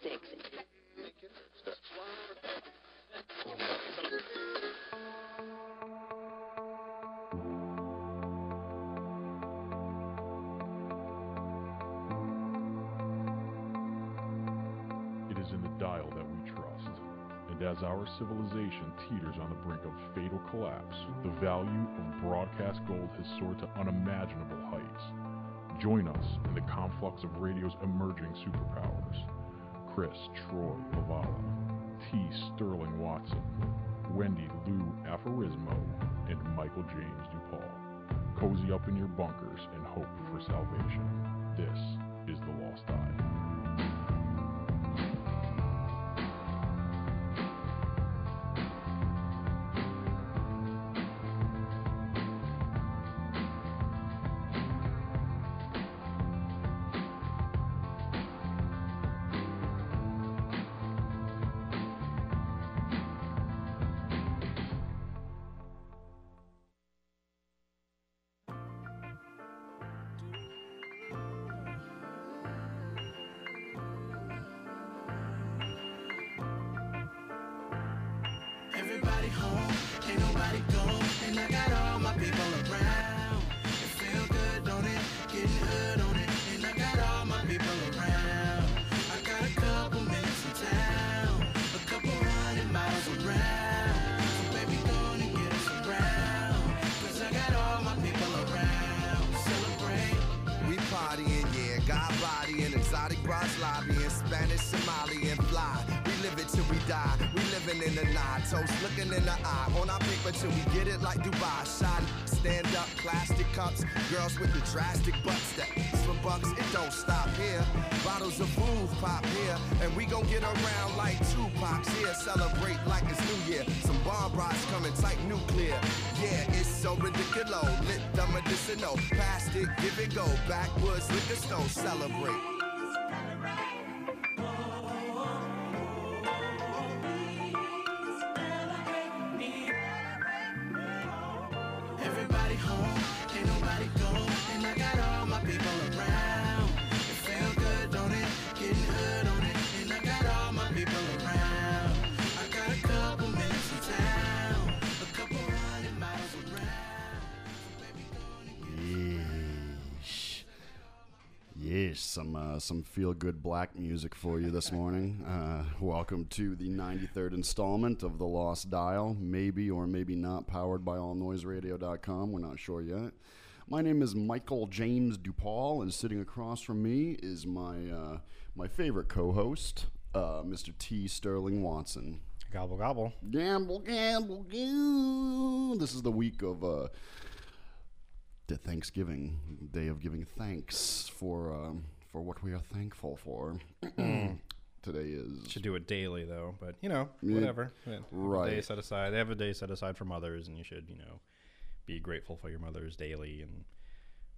sticks. It is in the dial that we trust. And as our civilization teeters on the brink of fatal collapse, the value of broadcast gold has soared to unimaginable heights. Join us in the conflux of radio's emerging superpowers. Chris Troy Lavala, T. Sterling Watson, Wendy Lou Aforismo, and Michael James DuPaul. Cozy up in your bunkers and hope for salvation. This is The Lost Dial. Yeesh, some uh, some feel good black music for you this morning. Uh, welcome to the 93rd installment of The Lost Dial, maybe or maybe not powered by allnoiseradio.com. We're not sure yet. My name is Michael James DuPaul, and sitting across from me is my uh, my favorite co-host, uh, Mr. T. Sterling Watson. Gobble gobble. Gamble, gamble, gamble. This is the week of Thanksgiving, day of giving thanks for um, for what we are thankful for. Today is Should do it daily though, but you know, Yeah, whatever. Yeah, have a day set aside. They have a day set aside for mothers, and you should, you know, be grateful for your mothers daily and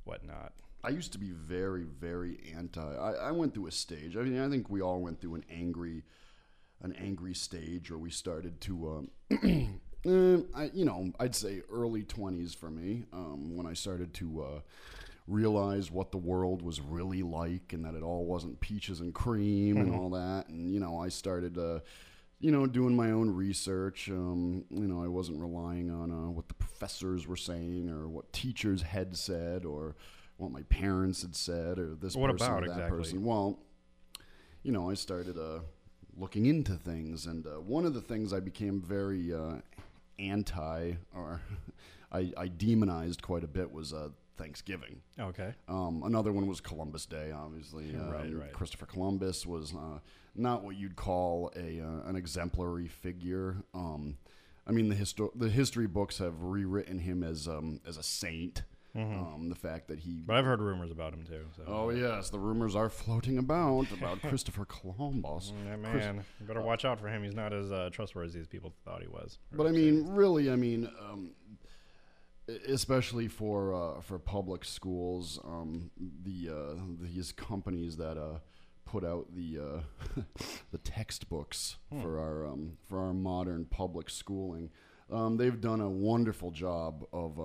whatnot. I used to be very, very anti. I, I went through a stage. I mean, I think we all went through an angry, an angry stage, or we started to, um, eh, I, you know, I'd say early twenties for me, um, when I started to uh, realize what the world was really like, and that it all wasn't peaches and cream and all that. And you know, I started. Uh, you know, doing my own research. Um, you know, I wasn't relying on uh, what the professors were saying or what teachers had said or what my parents had said or this What person about or that exactly? person. Well, you know, I started uh, looking into things, and uh, one of the things I became very uh, anti or I, I demonized quite a bit was uh, Thanksgiving. Okay. Um, another one was Columbus Day, obviously. Um, Right, right. Christopher Columbus was uh, not what you'd call a uh, an exemplary figure. Um, I mean, the histo- the history books have rewritten him as um, as a saint. Um, the fact that he. But I've heard rumors about him too. So. Oh yes, the rumors are floating about about Christopher Columbus. Yeah, Chris- man, you better watch out for him. He's not as uh, trustworthy as people thought he was. But I mean, really, I mean, um, especially for uh, for public schools, um, the uh, these companies that uh, put out the uh, the textbooks for our um, for our modern public schooling, um, they've done a wonderful job of.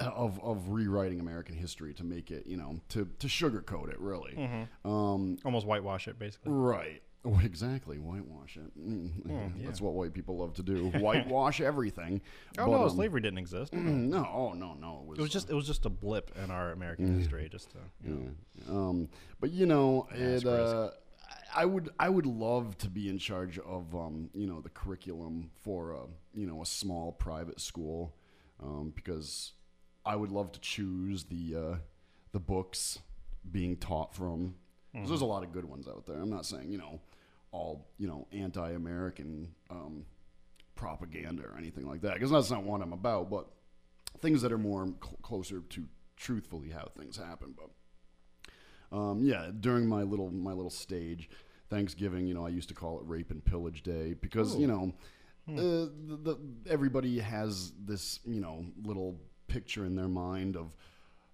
Of of rewriting American history to make it, you know, to to sugarcoat it really. Mm-hmm. Um, Almost whitewash it, basically. right. Oh, exactly. Whitewash it. Mm, That's what white people love to do. Whitewash everything. Oh But, no, um, slavery didn't exist. No, oh no, no. It was just it was just a blip in our American history. Just to, you know. Um, but you know, That's it, uh, I I would I would love to be in charge of um, you know the curriculum for a you know a small private school um, because I would love to choose the uh, the books being taught from. 'cause There's a lot of good ones out there. I'm not saying you know all you know anti-American um, propaganda or anything like that because that's not what I'm about. But things that are more cl- closer to truthfully how things happen. But um, yeah, during my little my little stage, Thanksgiving, you know, I used to call it Rape and Pillage Day because you know, uh, the, the everybody has this you know little picture in their mind of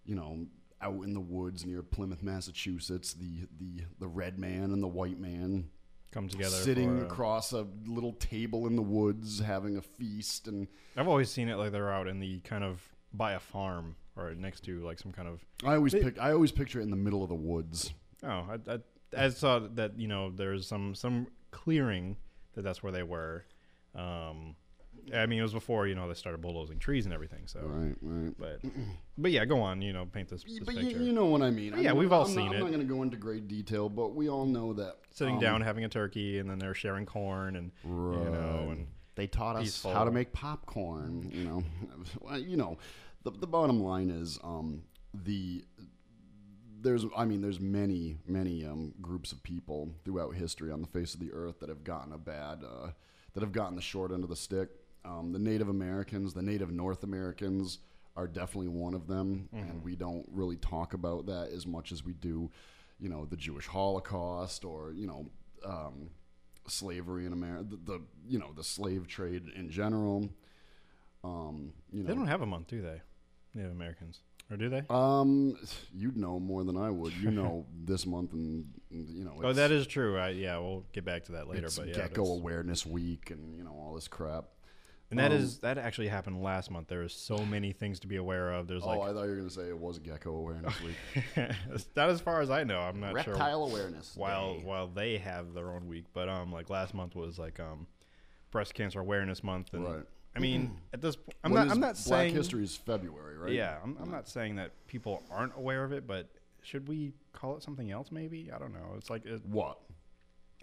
you know out in the woods near Plymouth, Massachusetts, the the the red man and the white man come together. sitting for a- across a little table in the woods having a feast and I've always seen it like they're out in the kind of by a farm or next to like some kind of. I always pick I always picture it in the middle of the woods. Oh, I, I, I saw that you know there's some some clearing that that's where they were. Um, I mean, it was before you know they started bulldozing trees and everything. So, Right, right. but but yeah, go on. You know, paint this, this But you, picture. you know what I mean. I Yeah, mean, we've all I'm seen not, it. I'm not going to go into great detail, but we all know that Sitting um, down having a turkey and then they're sharing corn and you know and they taught us peaceful. how to make popcorn. You know, Well, you know, the the bottom line is um, the there's I mean there's many many um, groups of people throughout history on the face of the earth that have gotten a bad uh, that have gotten the short end of the stick. Um, the Native Americans, the Native North Americans are definitely one of them, and we don't really talk about that as much as we do, you know, the Jewish Holocaust or you know. Um, slavery in America, the, the you know the slave trade in general. Um, you know, they don't have a month, do they? Native Americans, or do they? um, you'd know more than I would. You know this month, and you know. oh, that is true. I, yeah, we'll get back to that later. it's But yeah, Gecko Awareness Week, and you know all this crap. And that um, is that actually happened last month. There is so many things to be aware of. There's oh, like I thought you were gonna say it was Gecko Awareness Week. not as far as I know. I'm not sure. Reptile Awareness. while Day. while they have their own week. But um, like last month was like um, breast cancer awareness month, and Right. I mean at this, po- I'm When not I'm not Black saying History is February, right? Yeah, I'm, I'm not saying that people aren't aware of it, but should we call it something else? Maybe I don't know. It's like it, What?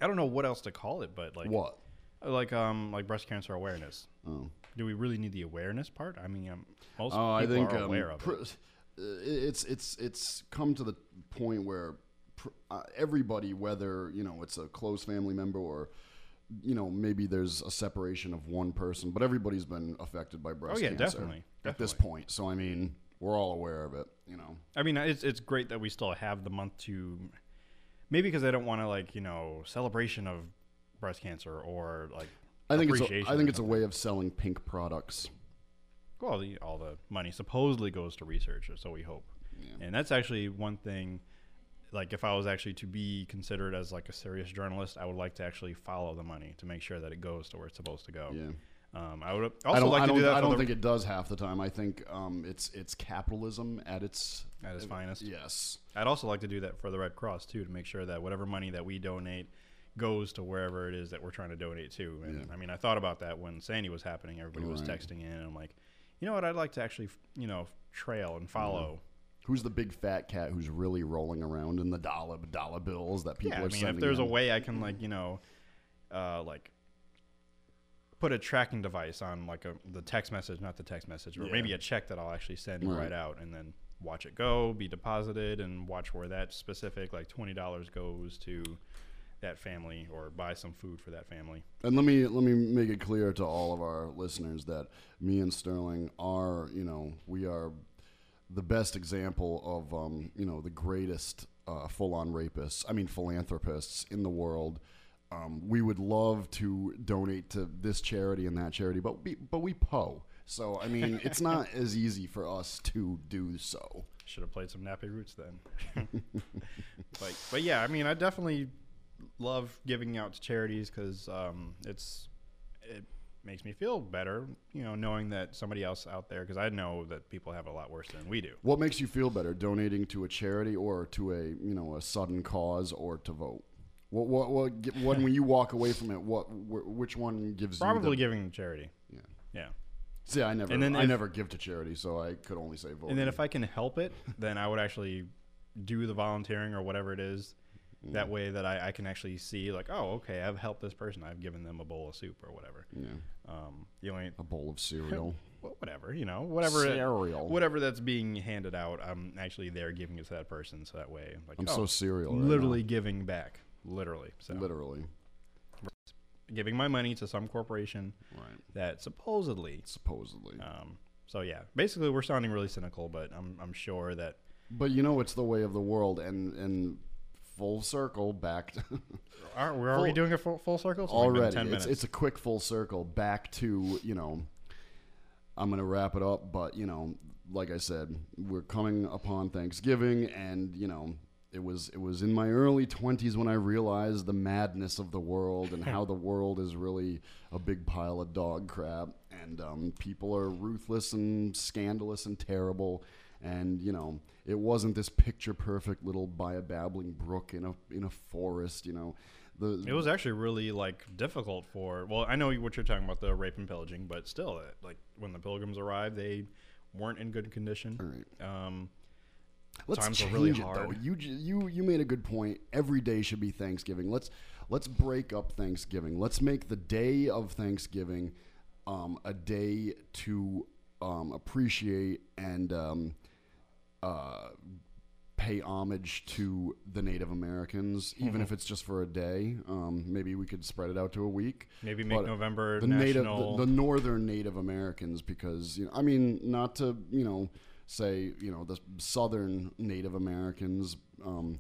I don't know what else to call it, but like what? Like um like breast cancer awareness. Oh. Do we really need the awareness part? I mean, um, most Oh, I people think are um, aware of pr- it. uh, it's it's it's come to the point where pr- uh, everybody, whether you know it's a close family member or you know maybe there's a separation of one person, but everybody's been affected by breast Oh, yeah, cancer definitely, at this point. So I mean, we're all aware of it. You know, I mean, it's it's great that we still have the month to maybe because I don't want to like you know celebration of breast cancer or like I think it's a, I think it's a way of selling pink products. well, the, all the money supposedly goes to research, or so we hope. And that's actually one thing. Like, if I was actually to be considered as like a serious journalist, I would like to actually follow the money to make sure that it goes to where it's supposed to go. Yeah. Um, I would I also don't, like I to don't, do that. I don't think it does half the time. I think um, it's it's capitalism at its at its finest. yes. I'd also like to do that for the Red Cross too, to make sure that whatever money that we donate goes to wherever it is that we're trying to donate to. And I mean, I thought about that when Sandy was happening. Everybody was texting in, and I'm like, you know what? I'd like to actually, you know, trail and follow. Who's the big fat cat who's really rolling around in the dollar dollar bills that people Yeah, are I mean, sending? if there's a way I can like, you know, uh, like put a tracking device on like a the text message, not the text message, or Yeah. maybe a check that I'll actually send Right. right out, and then watch it go, be deposited, and watch where that specific like twenty dollars goes to that family or buy some food for that family. And let me let me make it clear to all of our listeners that me and Sterling are, you know, we are the best example of, um, you know, the greatest uh, full-on rapists. I mean, philanthropists in the world. Um, we would love to donate to this charity and that charity, but we but we po. So I mean, it's not as easy for us to do so. Should have played some Nappy Roots then. but but yeah, I mean, I definitely love giving out to charities because um, it's it, makes me feel better, you know, knowing that somebody else out there, because I know that people have it a lot worse than we do. What makes you feel better, donating to a charity or to a you know a sudden cause or to vote? What what what get- when you walk away from it? What wh- which one gives Probably you the, giving to charity. Yeah. Yeah. See, I never And then I if- never give to charity, so I could only say vote. And then if I can help it, then I would actually do the volunteering or whatever it is. Mm. That way that I, I can actually see like, oh, okay, I've helped this person. I've given them a bowl of soup or whatever. yeah, Um, the only a bowl of cereal. well, whatever you know, whatever Cereal. whatever that's being handed out, I'm actually there giving it to that person. So that way, like, I'm oh, so cereal. right literally giving back, literally. So literally, giving my money to some corporation right? that supposedly. Supposedly, Um, so yeah, basically we're sounding really cynical, but I'm I'm sure that but you know it's the way of the world, and and full circle back. To are we already Full- doing a full, full circle? It's already. It's, it's a quick full circle back to you know. I'm gonna wrap it up, but you know, like I said, we're coming upon Thanksgiving, and you know, it was it was in my early 20s when I realized the madness of the world and how the world is really a big pile of dog crap, and um, people are ruthless and scandalous and terrible, and you know, it wasn't this picture perfect little by a babbling brook in a in a forest, you know. The, It was actually really like difficult for. Well, I know what you're talking about the rape and pillaging, but still, like when the pilgrims arrived, they weren't in good condition. All right. Um, Let's times change were really it though. You you you made a good point. Every day should be Thanksgiving. Let's let's break up Thanksgiving. Let's make the day of Thanksgiving um, a day to um, appreciate and um, uh, pay homage to the Native Americans, even Mm-hmm. if it's just for a day. Um, maybe we could spread it out to a week. maybe make But November the native, the, the northern Native Americans, because you know, I mean, not to you know say you know the southern Native Americans, um,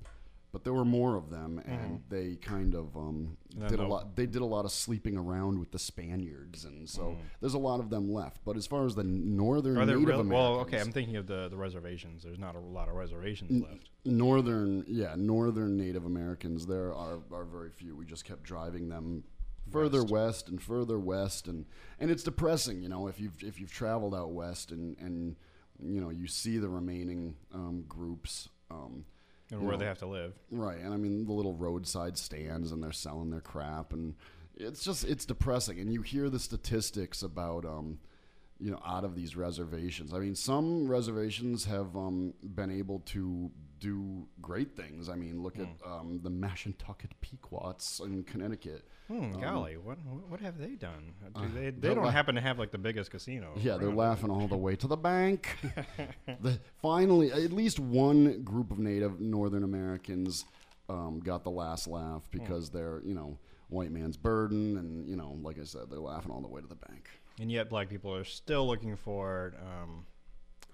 but there were more of them, and they kind of um, Mm-hmm. did a lot. They did a lot of sleeping around with the Spaniards, and so there's a lot of them left. But as far as the northern Mm-hmm. are there Native real? Americans, Well, okay, I'm thinking of the the reservations. There's not a lot of reservations left. northern yeah northern native americans there are, are very few we just kept driving them further west. and further west and and it's depressing you know if you've if you've traveled out west and and you know you see the remaining um, groups um, And where know, they have to live. Right, and I mean the little roadside stands, and they're selling their crap, and it's just it's depressing. And you hear the statistics about, um, you know, out of these reservations. I mean, some reservations have um, been able to do great things. I mean, look at um, the Mashantucket Pequots in Connecticut. Hmm, golly, what what what have they done? Do they they Um, uh, they're don't la- happen to have like the biggest casino? Yeah, they're laughing all the way to the bank. the, finally, at least one group of Native Northern Americans um, got the last laugh because they're, you know, white man's burden, and you know, like I said, they're laughing all the way to the bank. And yet, black people are still looking for. Um,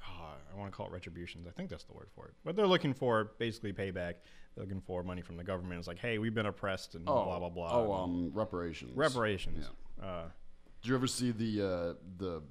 ah, I want to call it retributions. I think that's the word for it. But they're looking for basically payback. Looking for money from the government. It's like, hey, we've been oppressed and blah blah blah. Oh, um, reparations. reparations. Uh, Did you ever see the uh, the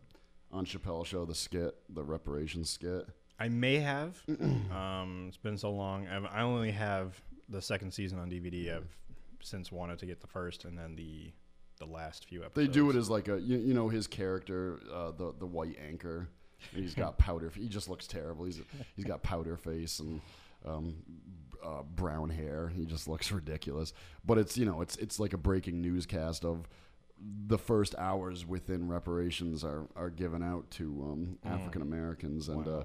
on Chappelle show the skit, the reparations skit? I may have. um, it's been so long. I've, I only have the second season on DVD. I've since wanted to get the first and then the the last few episodes. They do it as like a you, you know his character, uh, the the white anchor. He's got powder. He just looks terrible. He's he's got powder face and um, uh, brown hair. He just looks ridiculous. But it's you know it's it's like a breaking newscast of the first hours within reparations are are given out to um, African Americans and. Uh,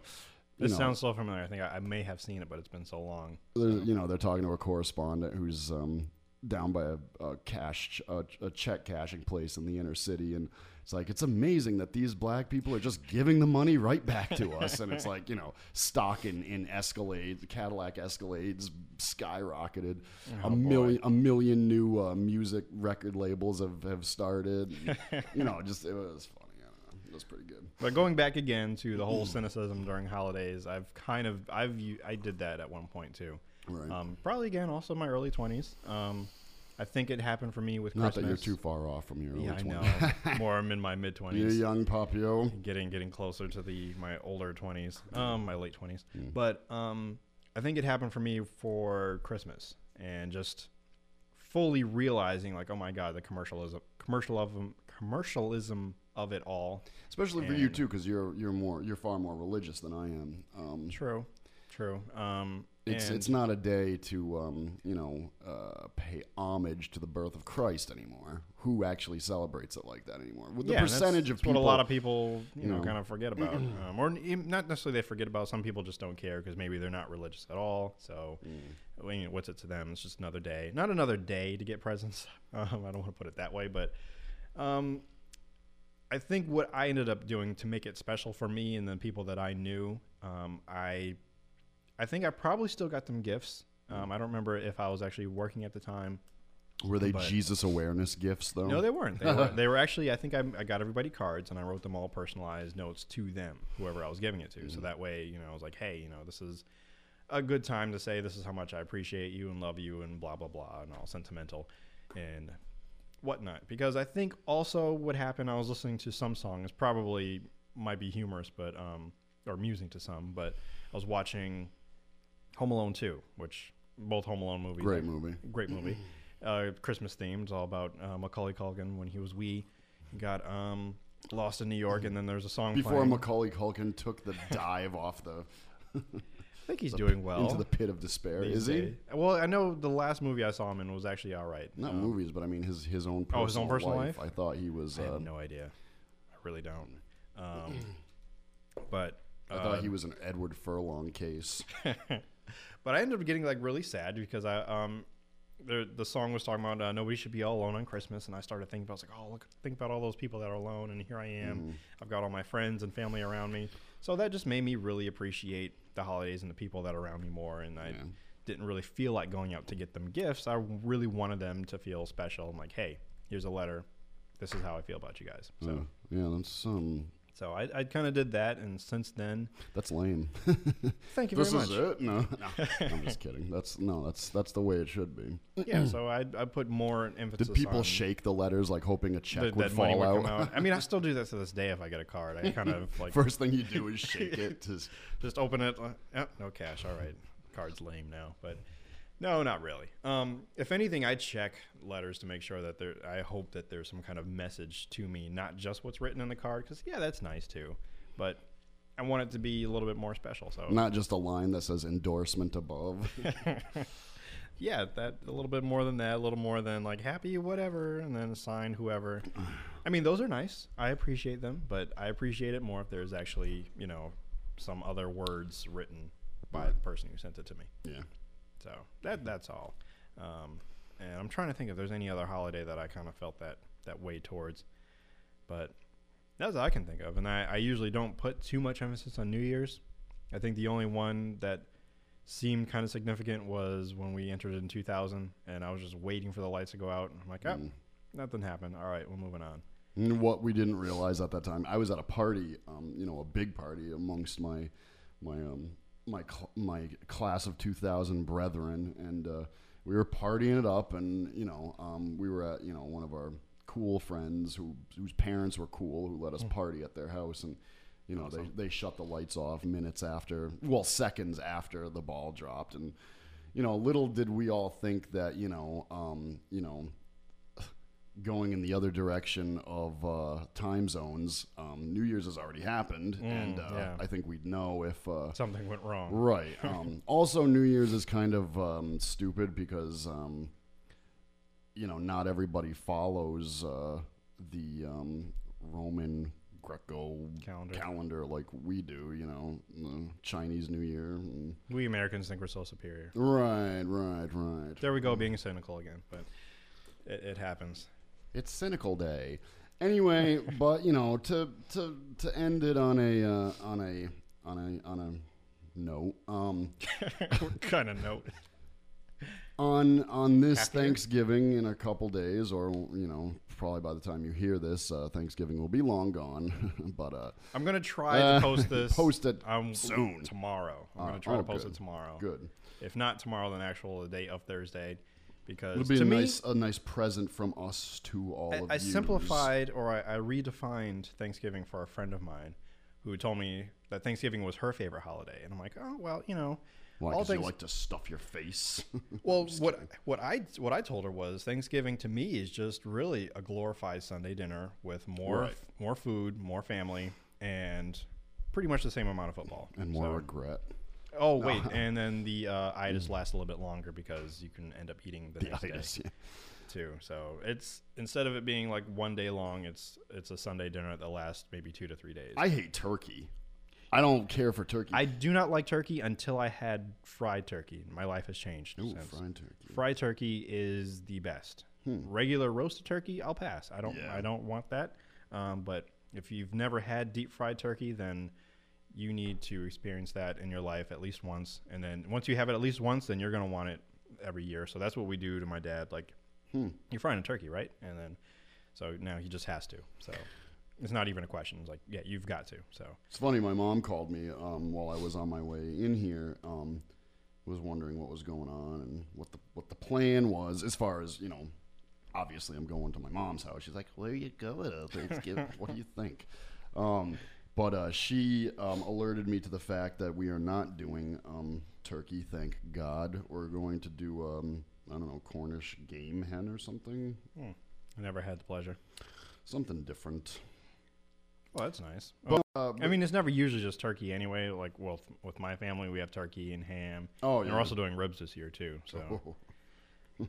you This know, sounds so familiar. I think I, I may have seen it, but it's been so long. there's, you know, they're talking to a correspondent who's um, down by a, a cash, a, a check cashing place in the inner city, and it's like it's amazing that these black people are just giving the money right back to us, and it's like you know, stock in, in Escalade, Cadillac Escalades skyrocketed, Oh, a million, a million new uh, music record labels have have started, you know, just it was funny. I don't know. It was pretty good. But going back again to the whole cynicism during holidays, I've kind of I've I did that at one point too. Right. Um, probably again, also my early twenties. Um, I think it happened for me with Not Christmas. that you're too far off from your early Yeah, I know. More I'm in my mid 20s. You're young Papio. getting getting closer to the my older 20s um my late 20s Mm. but um i think it happened for me for christmas and just fully realizing like oh my god the commercialism commercial of 'em- commercialism of it all. Especially for you too, because you're you're more you're far more religious than I am. Um, True, true. Um, it's it's not a day to um, you know uh, pay homage to the birth of Christ anymore. Who actually celebrates it like that anymore? With the Yeah, and that's- percentage of that's people, what a lot of people you, you know, know. kind of forget about, um, or not necessarily they forget about. Some people just don't care because maybe they're not religious at all. So, Mm. What's it to them? It's just another day, not another day to get presents. Um, I don't want to put it that way, but um, I think what I ended up doing to make it special for me and the people that I knew, um, I, I think I probably still got them gifts. Um, I don't remember if I was actually working at the time. were they but- Jesus awareness gifts though? No, they weren't. They were, they were actually. I think I, I got everybody cards, and I wrote them all personalized notes to them, whoever I was giving it to. So that way, you know, I was like, hey, you know, this is a good time to say this is how much I appreciate you and love you, and blah blah blah, and all sentimental and whatnot. Because I think also what happened, I was listening to some songs, probably might be humorous, but um, or amusing to some, but I was watching Home Alone 2, which both Home Alone movies, Great I- movie. great movie. Uh, Christmas themed. All about uh, Macaulay Culkin when he was wee. He got um, lost in New York, and then there's a song Before playing. Macaulay Culkin took the dive off the I think he's doing well. into the pit of despair. Is he? Well, I know the last movie I saw him in was actually all right. Not Um, movies, but I mean his his own personal, Oh, his own personal life? I thought he was. I Uh, have no idea. I really don't. Um, but I thought uh, he was an Edward Furlong case. but I ended up getting like really sad because I um the the song was talking about uh, nobody should be all alone on Christmas, and I started thinking about I was like, oh look, think about all those people that are alone, and here I am. Mm-hmm. I've got all my friends and family around me, so that just made me really appreciate the holidays and the people that are around me more. And I Yeah. didn't really feel like going out to get them gifts. I really wanted them to feel special. I'm like, hey, here's a letter. This is how I feel about you guys. So. Uh, yeah, that's um, So I, I kind of did that, and since then, that's lame. thank you very this very is it? No, no, I'm just kidding. That's no, that's that's the way it should be. Yeah, so I, I put more emphasis. Did people shake the letters like hoping a check that, would fall would out? come out. I mean, I still do that to this day. If I get a card, I kind of like First thing you do is shake it. To, just open it. oh, no cash. All right, card's lame now, but no, not really. Um, if anything, I check letters to make sure that there. I hope that there's some kind of message to me, not just what's written in the card. Because yeah, that's nice too, but I want it to be a little bit more special. So not just a line that says endorsement above. yeah, that a little bit more than that, a little more than like happy whatever, and then sign whoever. I mean, those are nice. I appreciate them, but I appreciate it more if there's actually you know some other words written by the person who sent it to me. yeah. So that that's all. Um, and I'm trying to think if there's any other holiday that I kind of felt that that way towards, but that's all I can think of. And I, I usually don't put too much emphasis on New Year's. I think the only one that seemed kind of significant was when we entered in 2000, and I was just waiting for the lights to go out. And I'm like, oh, nothing happened. All right, we're moving on. And what we didn't realize at that time, I was at a party, um, you know, a big party amongst my my um, my cl- my class of 2000 brethren, and uh, we were partying it up, and you know, um, we were at you know one of our cool friends who whose parents were cool who let us party at their house, and you know they they shut the lights off minutes after, well, seconds after the ball dropped, and you know, little did we all think that you know, um, you know going in the other direction of uh, time zones. Um, New Year's has already happened, and uh, yeah. I think we'd know if. Uh, Something went wrong. right. Um, also, New Year's is kind of um, stupid because, um, you know, not everybody follows uh, the um, Roman Greco Calendar. calendar like we do. You know, Chinese New Year. And We Americans think we're so superior. right, right, right. There we go, being cynical again, but it, it happens. It's cynical day. Anyway, but you know, to to to end it on a uh, on a on a on a note, um, what kind of note? on on this Happier? Thanksgiving in a couple days, or you know, probably by the time you hear this, uh, Thanksgiving will be long gone. but uh, I'm gonna try Uh, to post this. post it um, soon. tomorrow. I'm Uh, gonna try oh, to post good. it tomorrow. good. If not tomorrow, then actual the day of Thursday, because it'd be to a me, nice a nice present from us to all I, of I you. simplified or I, I redefined Thanksgiving for a friend of mine, who told me that Thanksgiving was her favorite holiday, and I'm like, oh well, you know, Why? all Because you like to stuff your face. Well, what what I what I told her was Thanksgiving to me is just really a glorified Sunday dinner with more Right. more food, more family, and pretty much the same amount of football. and more So- regret. Oh wait, and then the uh, itis lasts a little bit longer because you can end up eating the, The next itis, day yeah. too. So it's instead of it being like one day long, it's it's a Sunday dinner that lasts maybe two to three days. I hate turkey. I don't care for turkey. I do not like turkey until I had fried turkey. My life has changed. Ooh, since. fried turkey. Hmm. Fried turkey is the best. Regular roasted turkey, I'll pass. I don't. Yeah. I don't want that. Um, but if you've never had deep fried turkey, then you need to experience that in your life at least once. And then once you have it at least once, then you're gonna want it every year. So that's what we do to my dad. Like, Hmm. you're frying a turkey, right? And then, so now he just has to. So it's not even a question. It's like, yeah, you've got to. So It's funny. My mom called me um, while I was on my way in here. Um, was wondering what was going on and what the what the plan was as far as you know. Obviously, I'm going to my mom's house. She's like, "Where are you going Thanksgiving? what do you think?" Um, but uh, she um, alerted me to the fact that we are not doing um, turkey. Thank God. We're going to do um, I don't know Cornish game hen or something. I never had the pleasure. Something different. Well, that's nice. But, uh, I mean, it's never usually just turkey anyway. Like, well, with my family, we have turkey and ham. Oh, and yeah. we're also doing ribs this year too. So,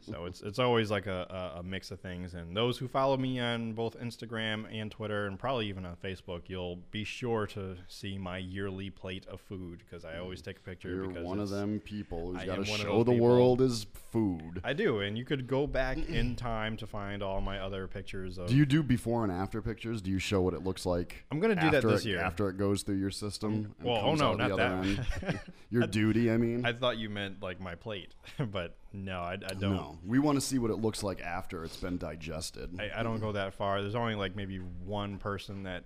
so it's it's always like a, a, mix of things. And those who follow me on both Instagram and Twitter, and probably even on Facebook, you'll be sure to see my yearly plate of food because I always take a picture. You're because one of them people who's got to am one of show the people. world his food. I do, and you could go back in time to find all my other pictures of. Do you do before and after pictures? Do you show what it looks like? I'm gonna do that this it, year. after it goes through your system. well, oh no, not that. your duty, I mean. I thought you meant like my plate, but no, I, I don't. no, we want to see what it looks like after it's been digested. I, I don't go that far. There's only like maybe one person that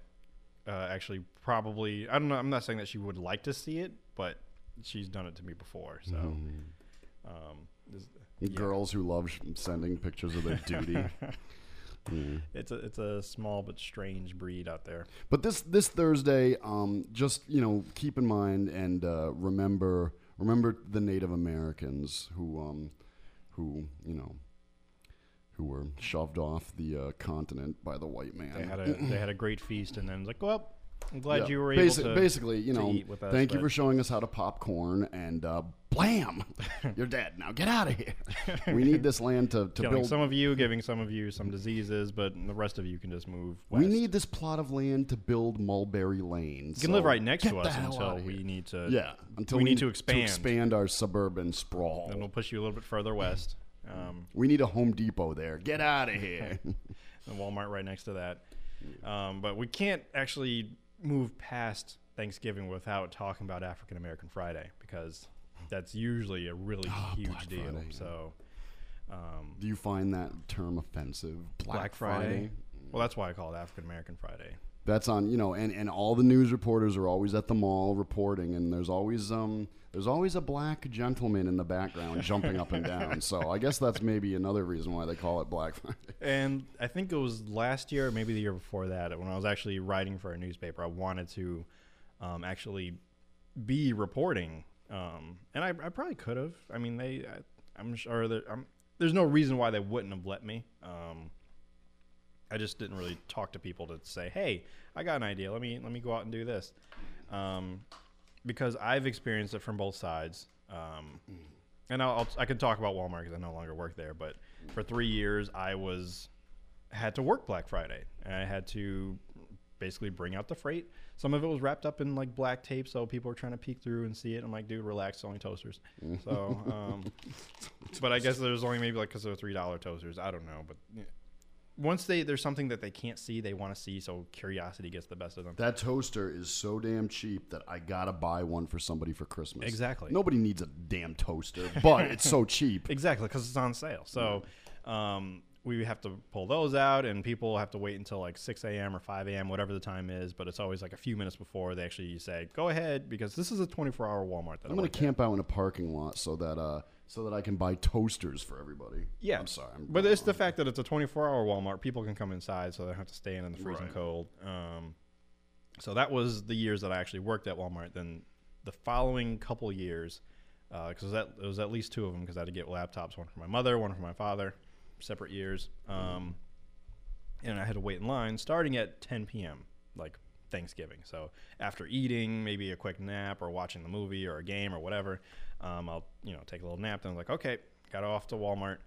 uh, actually probably I don't know. I'm not saying that she would like to see it, but she's done it to me before. So, Mm-hmm. um, this, Girls who love sh- sending pictures of their duty. Mm. it's a it's a small but strange breed out there. But this this Thursday, um, just you know, keep in mind and uh, remember remember the Native Americans who um, who you know who were shoved off the uh, continent by the white man. They had a they had a great feast, and then it's like, well, I'm glad Yeah. you were Basi- able to basically, you know, us, thank you for showing us how to pop corn, and uh, blam, you're dead now. Get out of here. we need this land to, to build. some of you, giving some of you some diseases, but the rest of you can just move. we need this plot of land to build Mulberry Lane. You can live right next to us until we need. to. Yeah, until we need to expand. expand our suburban sprawl. And we'll push you a little bit further west. Um, We need a Home Depot there. Get out of here. and Walmart right next to that. Um, but we can't actually move past Thanksgiving without talking about African American Friday because that's usually a really huge Ah, Black deal. Friday. So, um, Do you find that term offensive? Black, Friday. Well, that's why I call it African American Friday. That's on, you know, and, and all the news reporters are always at the mall reporting, and there's always um there's always a black gentleman in the background jumping up and down. So I guess that's maybe another reason why they call it Black Friday. And I think it was last year, maybe the year before that, when I was actually writing for a newspaper, I wanted to um, actually be reporting. Um, and I, I probably could have. I mean, they, I, I'm sure that I'm, there's no reason why they wouldn't have let me. Um, I just didn't really talk to people to say, "Hey, I got an idea. Let me let me go out and do this," um, because I've experienced it from both sides. Um, and I'll, I'll I can talk about Walmart because I no longer work there. But for three years, I was had to work Black Friday, and I had to basically bring out the freight. Some of it was wrapped up in like black tape, so people were trying to peek through and see it. I'm like, dude, relax, it's only toasters. So, um, but I guess there's only maybe like because they're three dollar toasters. I don't know, but. Once they there's something that they can't see, they want to see, so curiosity gets the best of them. That toaster is so damn cheap that I gotta buy one for somebody for Christmas. Exactly. Nobody needs a damn toaster, but it's so cheap. Exactly, because it's on sale. So um, we have to pull those out, and people have to wait until like 6 a.m. or 5 a.m., whatever the time is. But it's always like a few minutes before they actually say, "Go ahead," because this is a 24-hour Walmart. That I'm I gonna work at. camp out in a parking lot so that uh so that I can buy toasters for everybody. Yeah, I'm sorry. I'm but it's the fact that it's a 24-hour Walmart. People can come inside, so they don't have to stay in in the freezing Right. cold. Um, so that was the years that I actually worked at Walmart. Then the following couple years, because it, was at- it was at least two of them because I had to get laptops, one for my mother, one for my father, separate years. Um, and I had to wait in line starting at 10 p.m. like Thanksgiving. So after eating, maybe a quick nap or watching the movie or a game or whatever, um, I'll you know take a little nap. Then I'm like, okay, got off to Walmart,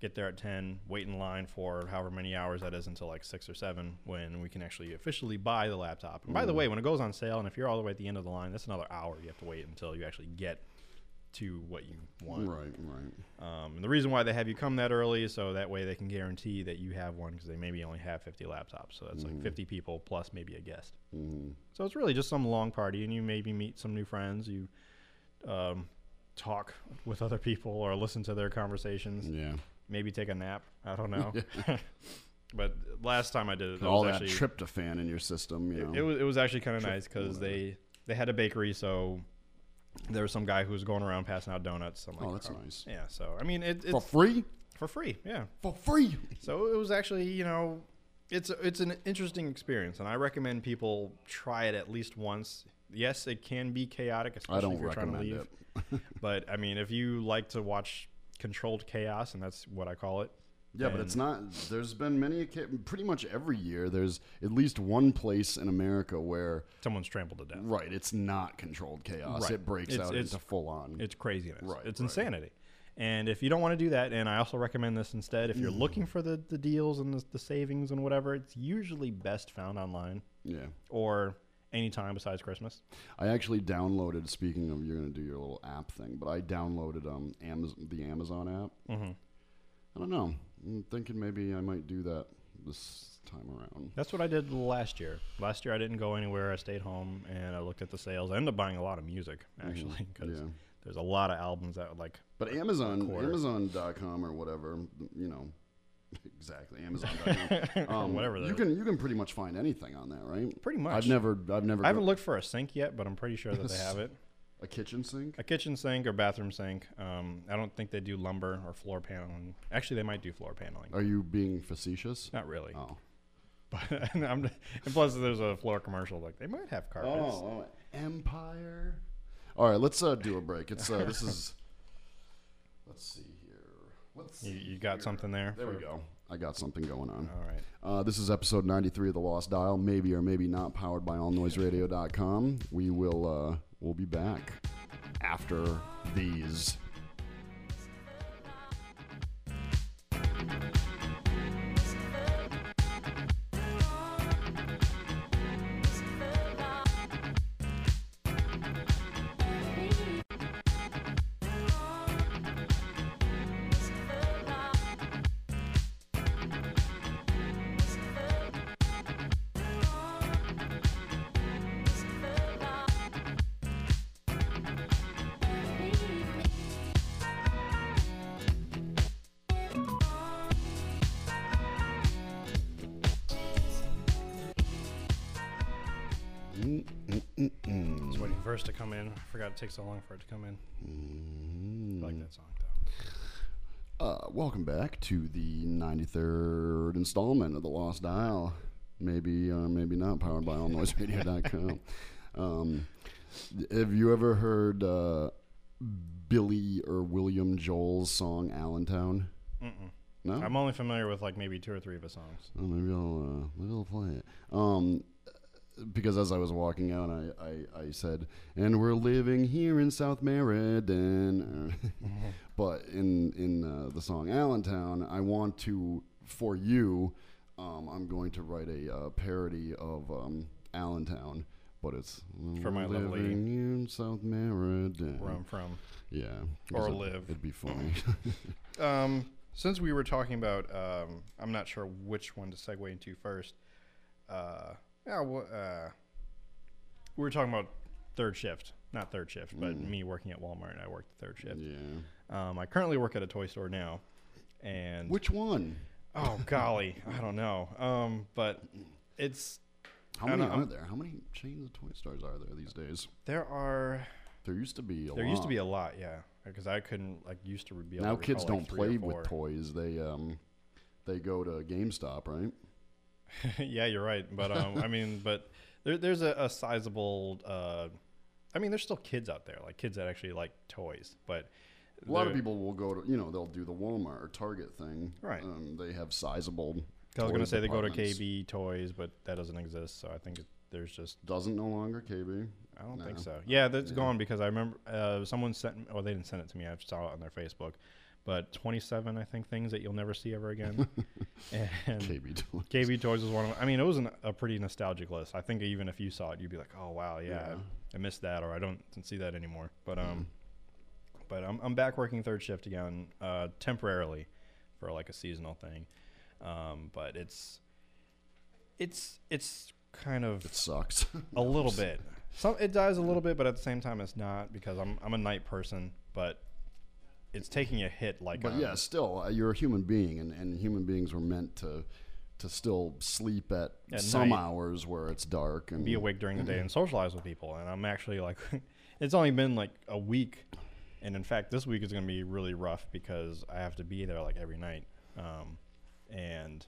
get there at 10, wait in line for however many hours that is until like six or seven when we can actually officially buy the laptop. And by the way, when it goes on sale, and if you're all the way at the end of the line, that's another hour you have to wait until you actually get to what you want. Right, right. Um, and the reason why they have you come that early is so that way they can guarantee that you have one because they maybe only have 50 laptops. So that's like 50 people plus maybe a guest. Mm-hmm. So it's really just some long party, and you maybe meet some new friends. You um, talk with other people or listen to their conversations. Yeah. Maybe take a nap. I don't know. but last time I did it, All was that actually, tryptophan in your system, you know. it, it was it was actually kind of nice because they they had a bakery, so there was some guy who was going around passing out donuts. I'm oh, like, oh, that's nice. Yeah, so I mean, it, it's For free? for free. Yeah. For free. So it was actually, you know, it's it's an interesting experience, and I recommend people try it at least once. Yes, it can be chaotic, especially I don't if you're trying to leave. it. but I mean, if you like to watch controlled chaos, and that's what I call it. Yeah, but it's not. There's been many, pretty much every year. There's at least one place in America where, Someone's trampled to death. right, it's not controlled chaos. Right. It breaks It's- out it's- into full on. It's craziness. Right, It's right. insanity. And if you don't want to do that, and I also recommend this instead, if you're Mm. looking for the, the deals and the, the savings and whatever, it's usually best found online Yeah, or anytime besides Christmas. I actually downloaded. Speaking of, you're gonna do your little app thing, but I downloaded um Amazon, the Amazon app. hmm I don't know. I'm thinking maybe I might do that this time around. That's what I did last year. Last year I didn't go anywhere. I stayed home and I looked at the sales. I ended up buying a lot of music actually because Mm-hmm. Yeah. there's a lot of albums that like But Amazon. Amazon.com or whatever, you know, exactly Amazon.com. Um, whatever you that can you can pretty much find anything on that, right? pretty much. I've never I've never I haven't looked for a sink yet, but I'm pretty sure that they have it. a kitchen sink. A kitchen sink or bathroom sink. Um, I don't think they do lumber or floor paneling. Actually, they might do floor paneling. Are you being facetious? Not really. Oh. But and, I'm, and plus, there's a floor commercial. Like they might have carpets. Oh, Empire. All right, let's uh, do a break. It's uh, this is. Let's see. Let's. You, you got here. something there? There we go. I got something going on. All right. Uh, this is episode 93 of The Lost Dial, maybe or maybe not, powered by allnoiseradio.com. We will uh, we'll be back after these. It takes so long for it to come in. I like that song though. Uh, welcome back to the 93rd installment of The Lost Dial. Maybe, uh, maybe not, powered by allnoiseradio.com. um, have you ever heard uh, Billy or William Joel's song Allentown? Mm-mm. No? I'm only familiar with like maybe two or three of his songs. Oh, maybe I'll uh, maybe I'll play it. Um, because as I was walking out, I, I, I said, "And we're living here in South Meriden." but in in uh, the song Allentown, I want to for you. Um, I'm going to write a uh, parody of um, Allentown, but it's For my "We're lovely- living here in South Meriden. Where I'm from. Yeah, Or it- live. It'd be funny. Um, since we were talking about, um, I'm not sure which one to segue into first. Uh, yeah, well, uh, we were talking about third shift, not third shift, but me working at Walmart. I worked the third shift. yeah. Um, I currently work at a toy store now, and Which one? oh golly, I don't know. Um, but it's How many are there? How many chains of toy stores are there these days? there are There used to be a there lot. used to be a lot, yeah, because I couldn't like used to be able now to kids don't like, play with toys. They um they go to GameStop, right? yeah, you're right. But um, I mean, but there, there's a, a sizable uh, I mean, there's still kids out there, like kids that actually like toys, but A lot of people will go to, you know, they'll do the Walmart or Target thing. Right. Um, they have sizable. I was gonna say they go to. KB Toys, but that doesn't exist. So I think it, there's just Doesn't no longer KB. I don't think so. Yeah, that's gone because I remember uh, someone sent. Well, they didn't send it to me. I saw it on their Facebook. But 27, I think, things that you'll never see ever again. and KB toys. KB Toys was one of. them. I mean, it was an, a pretty nostalgic list. I think even if you saw it, you'd be like, "Oh wow, yeah, Yeah. I missed that," or "I don't see that anymore." But um, but I'm I'm back working third shift again, uh, temporarily, for like a seasonal thing. Um, but it's it's it's kind of It sucks. a little bit. Some it dies a little bit, but at the same time, it's not because I'm I'm a night person, but it's taking a hit. Like, but um, yeah, still, uh, you're a human being, and, and human beings were meant to to still sleep at, At some night. hours where it's dark and be awake during the day and socialize with people. And I'm actually like, it's only been like a week, and in fact, this week is going to be really rough because I have to be there like every night, um, and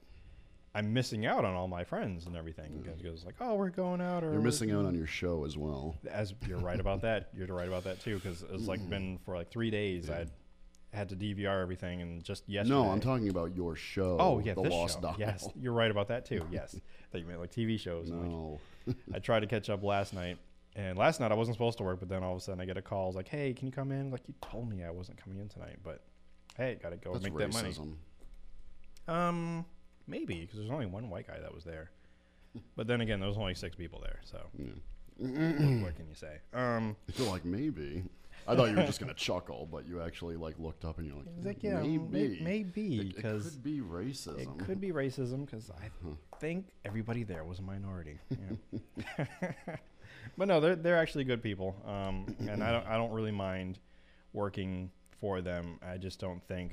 I'm missing out on all my friends and everything because it's like, oh, we're going out, or You're missing out on your show as well. as you're right about that. You're right about that too, because it's like been for like three days. I had to DVR everything, and just yesterday. No, I'm talking about your show. Oh yeah, the this Lost show. Dial. Yes, you're right about that too. Yes, that you meant like TV shows. and, like, No. I tried to catch up last night, and last night I wasn't supposed to work, but then all of a sudden I get a call. It's like, "Hey, can you come in?" Like you told me I wasn't coming in tonight, but hey, gotta go That's make that money. Um, maybe because there's only one white guy that was there, but then again, there was only six people there. So what, what can you say? Um, I feel like maybe. I thought you were just gonna chuckle, but you actually like looked up and you're like, it's like yeah, maybe, may- maybe It- it, could be racism. It could be racism because I think everybody there was a minority. Yeah. but no, they're they're actually good people, um, and I don't I don't really mind working for them. I just don't think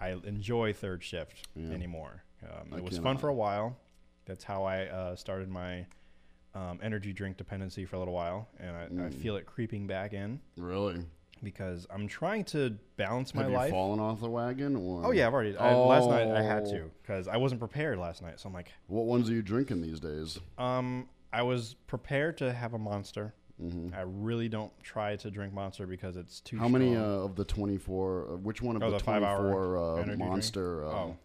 I enjoy third shift Yeah. anymore. Um, it was fun for a while. That's how I uh, started my um, energy drink dependency for a little while, and I, I Mm. feel it creeping back in Really? because I'm trying to balance my Have you life. fallen off the wagon? Or Oh yeah, I've already. I, last night I had Oh. to because I wasn't prepared last night. So I'm like, What ones are you drinking these days? um, I was prepared to have a monster. hmm I really don't try to drink monster because it's too. How many uh, of the 24? Uh, which one of Oh, the the 24 uh, monster? Uh, Oh.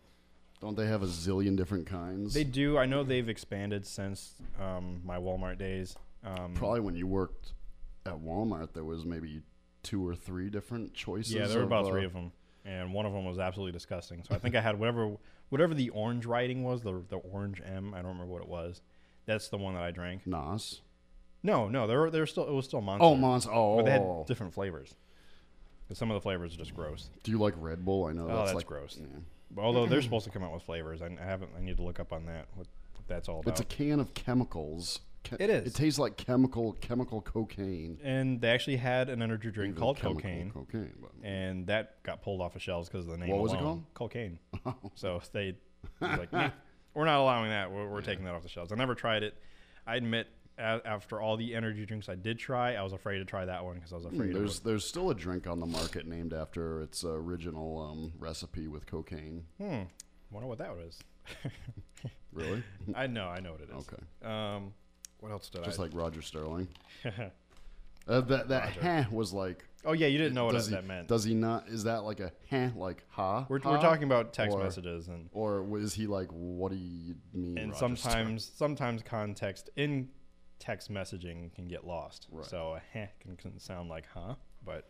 Don't they have a zillion different kinds? They do. I know they've expanded since um, my Walmart days. Um, Probably when you worked at Walmart, there was maybe two or three different choices. Yeah, there were of, about uh, three of them, and one of them was absolutely disgusting. So I think I had whatever whatever the orange writing was, the the orange M. I don't remember what it was. That's the one that I drank. Nos. No, no, there were there were still it was still monster. Oh, monster. Oh, but they had different flavors. 'Cause some of the flavors are just gross. do you like Red Bull? I know Oh, that's, that's like gross. yeah. Although they're supposed to come out with flavors, I, I haven't. I need to look up on that. What, what that's all about. It's a can of chemicals. Che- It is. It tastes like chemical chemical cocaine. and they actually had an energy drink Even called cocaine, Cocaine. But and that got pulled off of shelves because of the name. What was it called? Cocaine. Oh. so they like, "Nah, we're not allowing that. We're, we're taking that off the shelves. I never tried it. I admit, a- after all the energy drinks I did try, I was afraid to try that one because I was afraid. there's of there's still a drink on the market named after its original um, recipe with cocaine. Hmm. Wonder what that was. Really? I know. I know what it is. Okay. Um. What else did Just I? Just like Roger Sterling. Uh, that that Roger. was like. oh yeah, you didn't know what does that he, meant. Does he not? Is that like a heh, like ha? we're, ha? we're talking about text Or- messages and Or is he like, what do you mean? and Roger Sterling?" sometimes sometimes context in text messaging can get lost. Right. So a heh can, can sound like huh, but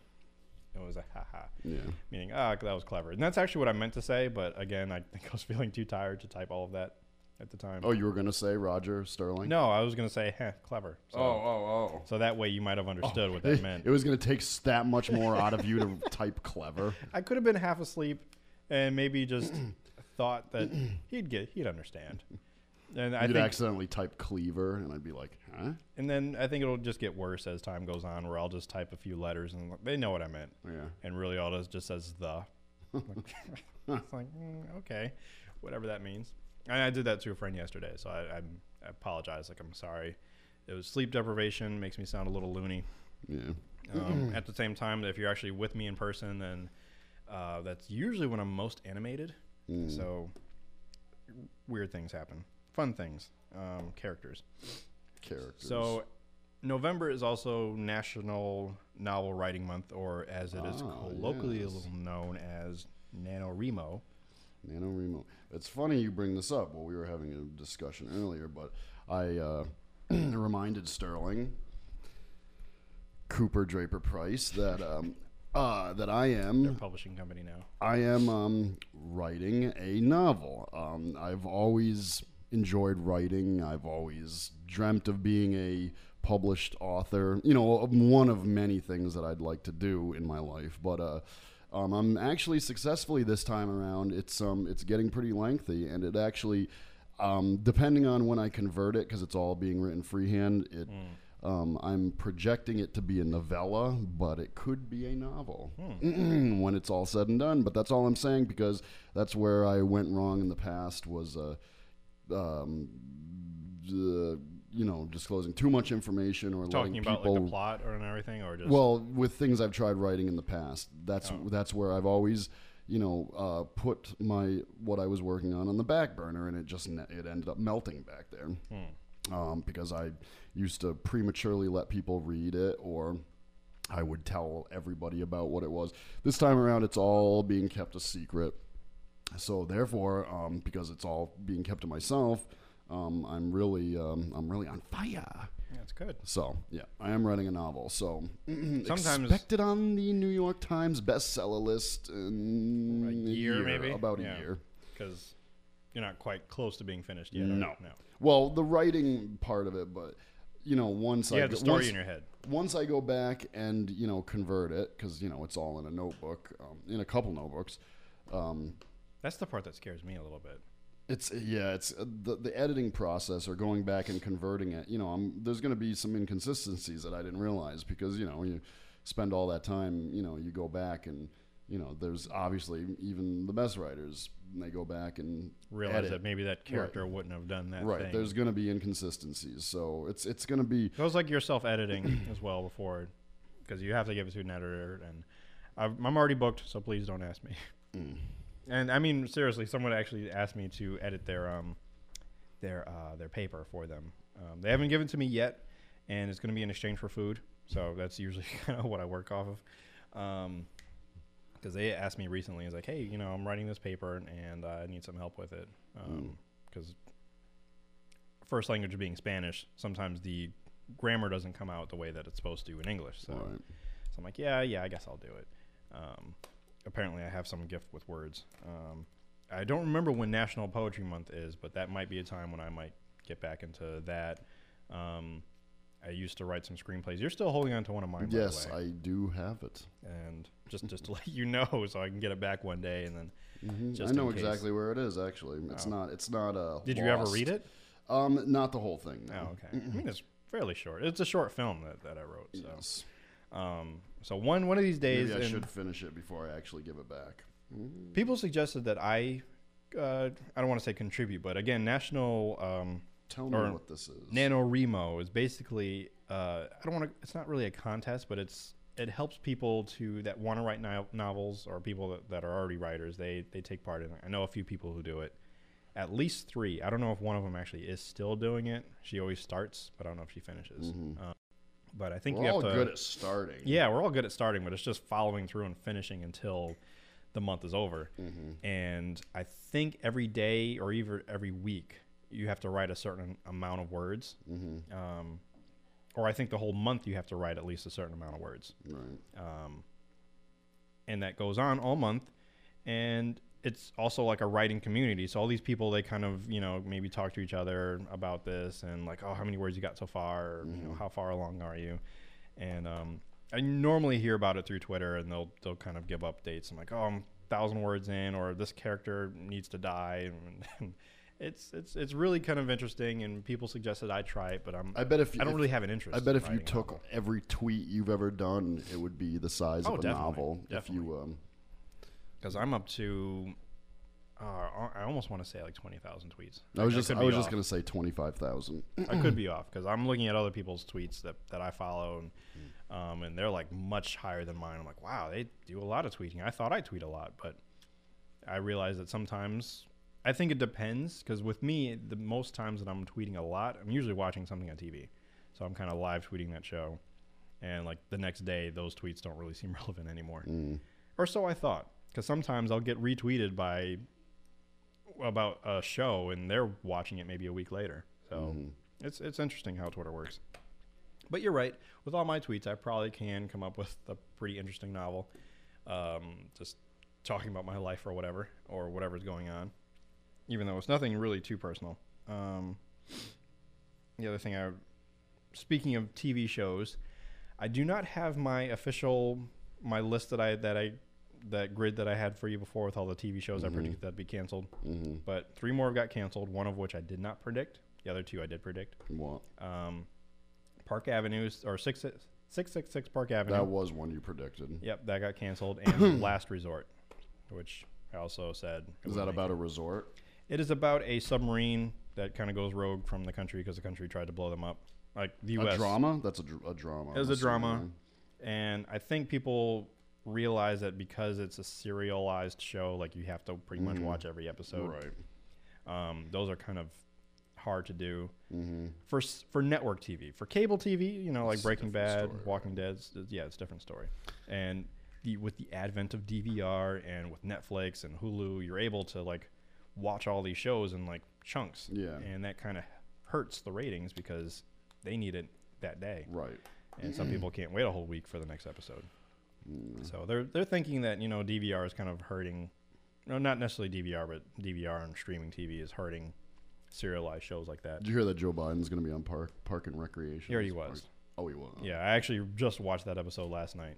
it was a ha ha, Yeah. meaning ah that was clever. And that's actually what I meant to say, but again, I think I was feeling too tired to type all of that at the time. Oh, you were gonna say Roger Sterling? no, I was gonna say heh, clever. So, oh, oh. so that way you might have understood what that It, meant. it was gonna take that much more out of you to type clever. I could have been half asleep and maybe just thought that he'd get he'd understand. And I You'd think accidentally type cleaver, and I'd be like, huh? And then I think it'll just get worse as time goes on, where I'll just type a few letters and they know what I meant, Yeah. and really all it is just says the. it's like mm, okay, whatever that means. And I did that to a friend yesterday, so I, I'm, I apologize. Like I'm sorry. It was sleep deprivation, makes me sound a little loony. Yeah. Um, at the same time, if you're actually with me in person, then uh, that's usually when I'm most animated. Mm. So weird things happen, fun things, um, characters. Characters. So November is also National Novel Writing Month, or as it is Ah, colloquially yes. known as NaNoWriMo. NaNoWriMo. It's funny you bring this up. Well, we were having a discussion earlier, but I uh, reminded Sterling, Cooper Draper Pryce, that um, uh, that I am Their publishing company now. I am um, writing a novel. Um, I've always enjoyed writing. I've always dreamt of being a published author. You know, one of many things that I'd like to do in my life. But uh, um, I'm actually successfully this time around. It's um, it's getting pretty lengthy, and it actually, um, depending on when I convert it, because it's all being written freehand, it. Um, I'm projecting it to be a novella, but it could be a novel when it's all said and done. But that's all I'm saying because that's where I went wrong in the past was, uh, um, the, you know, disclosing too much information or Talking letting about people. like the plot or and everything, or just well, with things I've tried writing in the past, that's Oh. that's where I've always, you know, uh, put my what I was working on on the back burner, and it just it ended up melting back there Hmm. um, because I used to prematurely let people read it or. I would tell everybody about what it was. This time around, it's all being kept a secret. So therefore, um, because it's all being kept to myself, um, I'm really, um, I'm really on fire. that's good. So yeah, I am writing a novel. So Sometimes- expected on the New York Times bestseller list in A year, maybe? about a year. because you're not quite close to being finished yet. No. no. Well, the writing part of it, but you know, once You I have the go- story once, in your head. once I go back and you know convert it because you know it's all in a notebook, um, in a couple notebooks. Um, That's the part that scares me a little bit. It's yeah, it's uh, the the editing process or going back and converting it. You know, I'm, there's going to be some inconsistencies that I didn't realize because you know when you spend all that time. You know, you go back and you know there's obviously even the best writers they go back and Realize edit. that maybe that character wouldn't have done that. right. thing. There's going to be inconsistencies, so it's it's going to be It was like you're self editing as well before, because you have to give it to an editor, and I've, I'm already booked, so please don't ask me. Mm. And I mean, seriously, someone actually asked me to edit their um their uh, their paper for them. Um, they haven't given it to me yet, and it's going to be in exchange for food. So that's usually kind of what I work off of. Um, because they asked me recently, it's like, hey, you know, I'm writing this paper and I need some help with it. Because first language being Spanish, sometimes the grammar doesn't come out the way that it's supposed to in English. So, Right. so I'm like, yeah, yeah, I guess I'll do it. Um, apparently, I have some gift with words. Um, I don't remember when National Poetry Month is, but that might be a time when I might get back into that. Um, I used to write some screenplays. You're still holding on to one of mine, yes, by the way. I do have it. and just just to let you know, so I can get it back one day, and then Mhm. Just I know exactly where it is. Actually, it's Oh. not. It's not a. did you ever read it? Um, not the whole thing. Oh, No. okay. I mean, it's fairly short. It's a short film that, that I wrote. So, Yes. um, so one one of these days, Maybe I and should finish it before I actually give it back. people suggested that I, uh, I don't want to say contribute, but again, National um, Tell me Or what this is. NaNoWriMo is basically uh, I don't want to. It's not really a contest, but it's it helps people to that want to write no- novels or people that, that are already writers. They they take part in it. I know a few people who do it. At least three. I don't know if one of them actually is still doing it. She always starts, but I don't know if she finishes. Uh, but I think. We're you all have to. good at starting. Yeah, we're all good at starting, but it's just following through and finishing until the month is over. Mm-hmm. And I think every day or even every week, you have to write a certain amount of words. Mm-hmm. Um, or I think the whole month you have to write at least a certain amount of words. Right. Um, and that goes on all month. And it's also like a writing community. So all these people, they kind of, you know, maybe talk to each other about this and like, oh, how many words you got so far? Or, You know, how far along are you? And um, I normally hear about it through Twitter, and they'll they'll kind of give updates. I'm like, oh, I'm thousand words in, or this character needs to die. And, it's it's it's really kind of interesting, and people suggested I try it, but I'm I bet if I don't if- really have an interest. I bet in if you took novel. every tweet you've ever done, it would be the size Oh, of a definitely, novel. If definitely. you, um, because I'm up to, uh, I almost want to say like twenty thousand tweets. I was Like, just, I be was just gonna say twenty five thousand. I could be off because I'm looking at other people's tweets that, that I follow, and Hmm. um, and they're like much higher than mine. I'm like, wow, they do a lot of tweeting. I thought I tweet a lot, but I realize that sometimes I think it depends because with me, the most times that I'm tweeting a lot, I'm usually watching something on TV. so I'm kind of live tweeting that show, and like the next day, those tweets don't really seem relevant anymore, or so I thought. Because sometimes I'll get retweeted by about a show, and they're watching it maybe a week later. So it's it's interesting how Twitter works. But you're right. With all my tweets, I probably can come up with a pretty interesting novel. Um, just talking about my life or whatever, or whatever's going on, even though it's nothing really too personal. Um, the other thing I, speaking of TV shows, I do not have my official my list that I that I that grid that I had for you before with all the TV shows I predicted that'd be canceled. Mm-hmm. But three more got canceled. One of which I did not predict. The other two I did predict. What? Um, Park Avenues or six six six six Park Avenue. That was one you predicted. Yep, that got canceled. And Last Resort, which I also said. Is that about it. a resort? It is about a submarine that kind of goes rogue from the country because the country tried to blow them up, like the U.S. A drama? That's a, dr- a drama. It was a drama, and I think people realize that because it's a serialized show, like you have to pretty much watch every episode. Right. Um, those are kind of hard to do Mm-hmm. for for network TV. For cable TV, you know, like It's Breaking Bad, story, Walking Dead, it's- yeah, it's a different story. And the with the advent of DVR and with Netflix and Hulu, you're able to like watch all these shows in like chunks. Yeah. And that kind of hurts the ratings because they need it that day, Right. and some people can't wait a whole week for the next episode. So they're they're thinking that you know DVR is kind of hurting, no, not necessarily DVR, but DVR and streaming TV is hurting serialized shows like that. Did you hear that Joe Biden's going to be on Park Park and Recreation? He already was. Oh, he was. Yeah, I actually just watched that episode last night,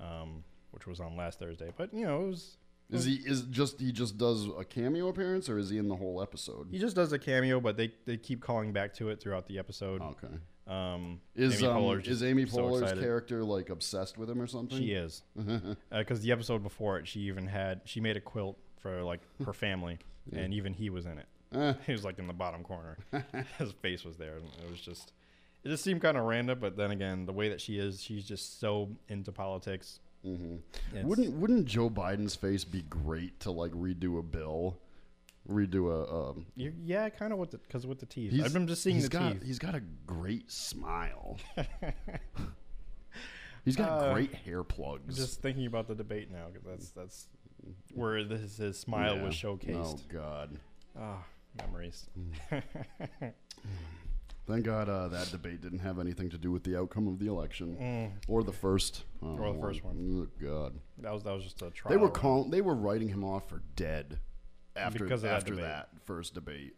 um, which was on last Thursday. But you know, it was Is he is just he just does a cameo appearance or is he in the whole episode? he just does a cameo, but they they keep calling back to it throughout the episode. Okay. Um, Is Amy um, is Amy so Poehler's excited. character like obsessed with him or something? She is, because the episode before it, she even had she made a quilt for like her family, and even he was in it. Eh. He was like in the bottom corner. His face was there, and it was just it just seemed kind of random. But then again, the way that she is, she's just so into politics. Mm-hmm. Wouldn't wouldn't Joe Biden's face be great to like redo a bill, redo a? Um, yeah, kind of with the because with the teeth. he's- I'm just seeing he's the got, teeth. He's got a great smile. he's got Uh, great hair plugs. Just thinking about the debate now, 'cause that's that's where this, his smile was Yeah. showcased. Oh God! Ah, memories. Thank God uh, that debate didn't have anything to do with the outcome of the election or the first. Mm. Or the first one. Oh God! That was that was just a trial. They were They were writing him off for dead after Because of that after debate. that first debate.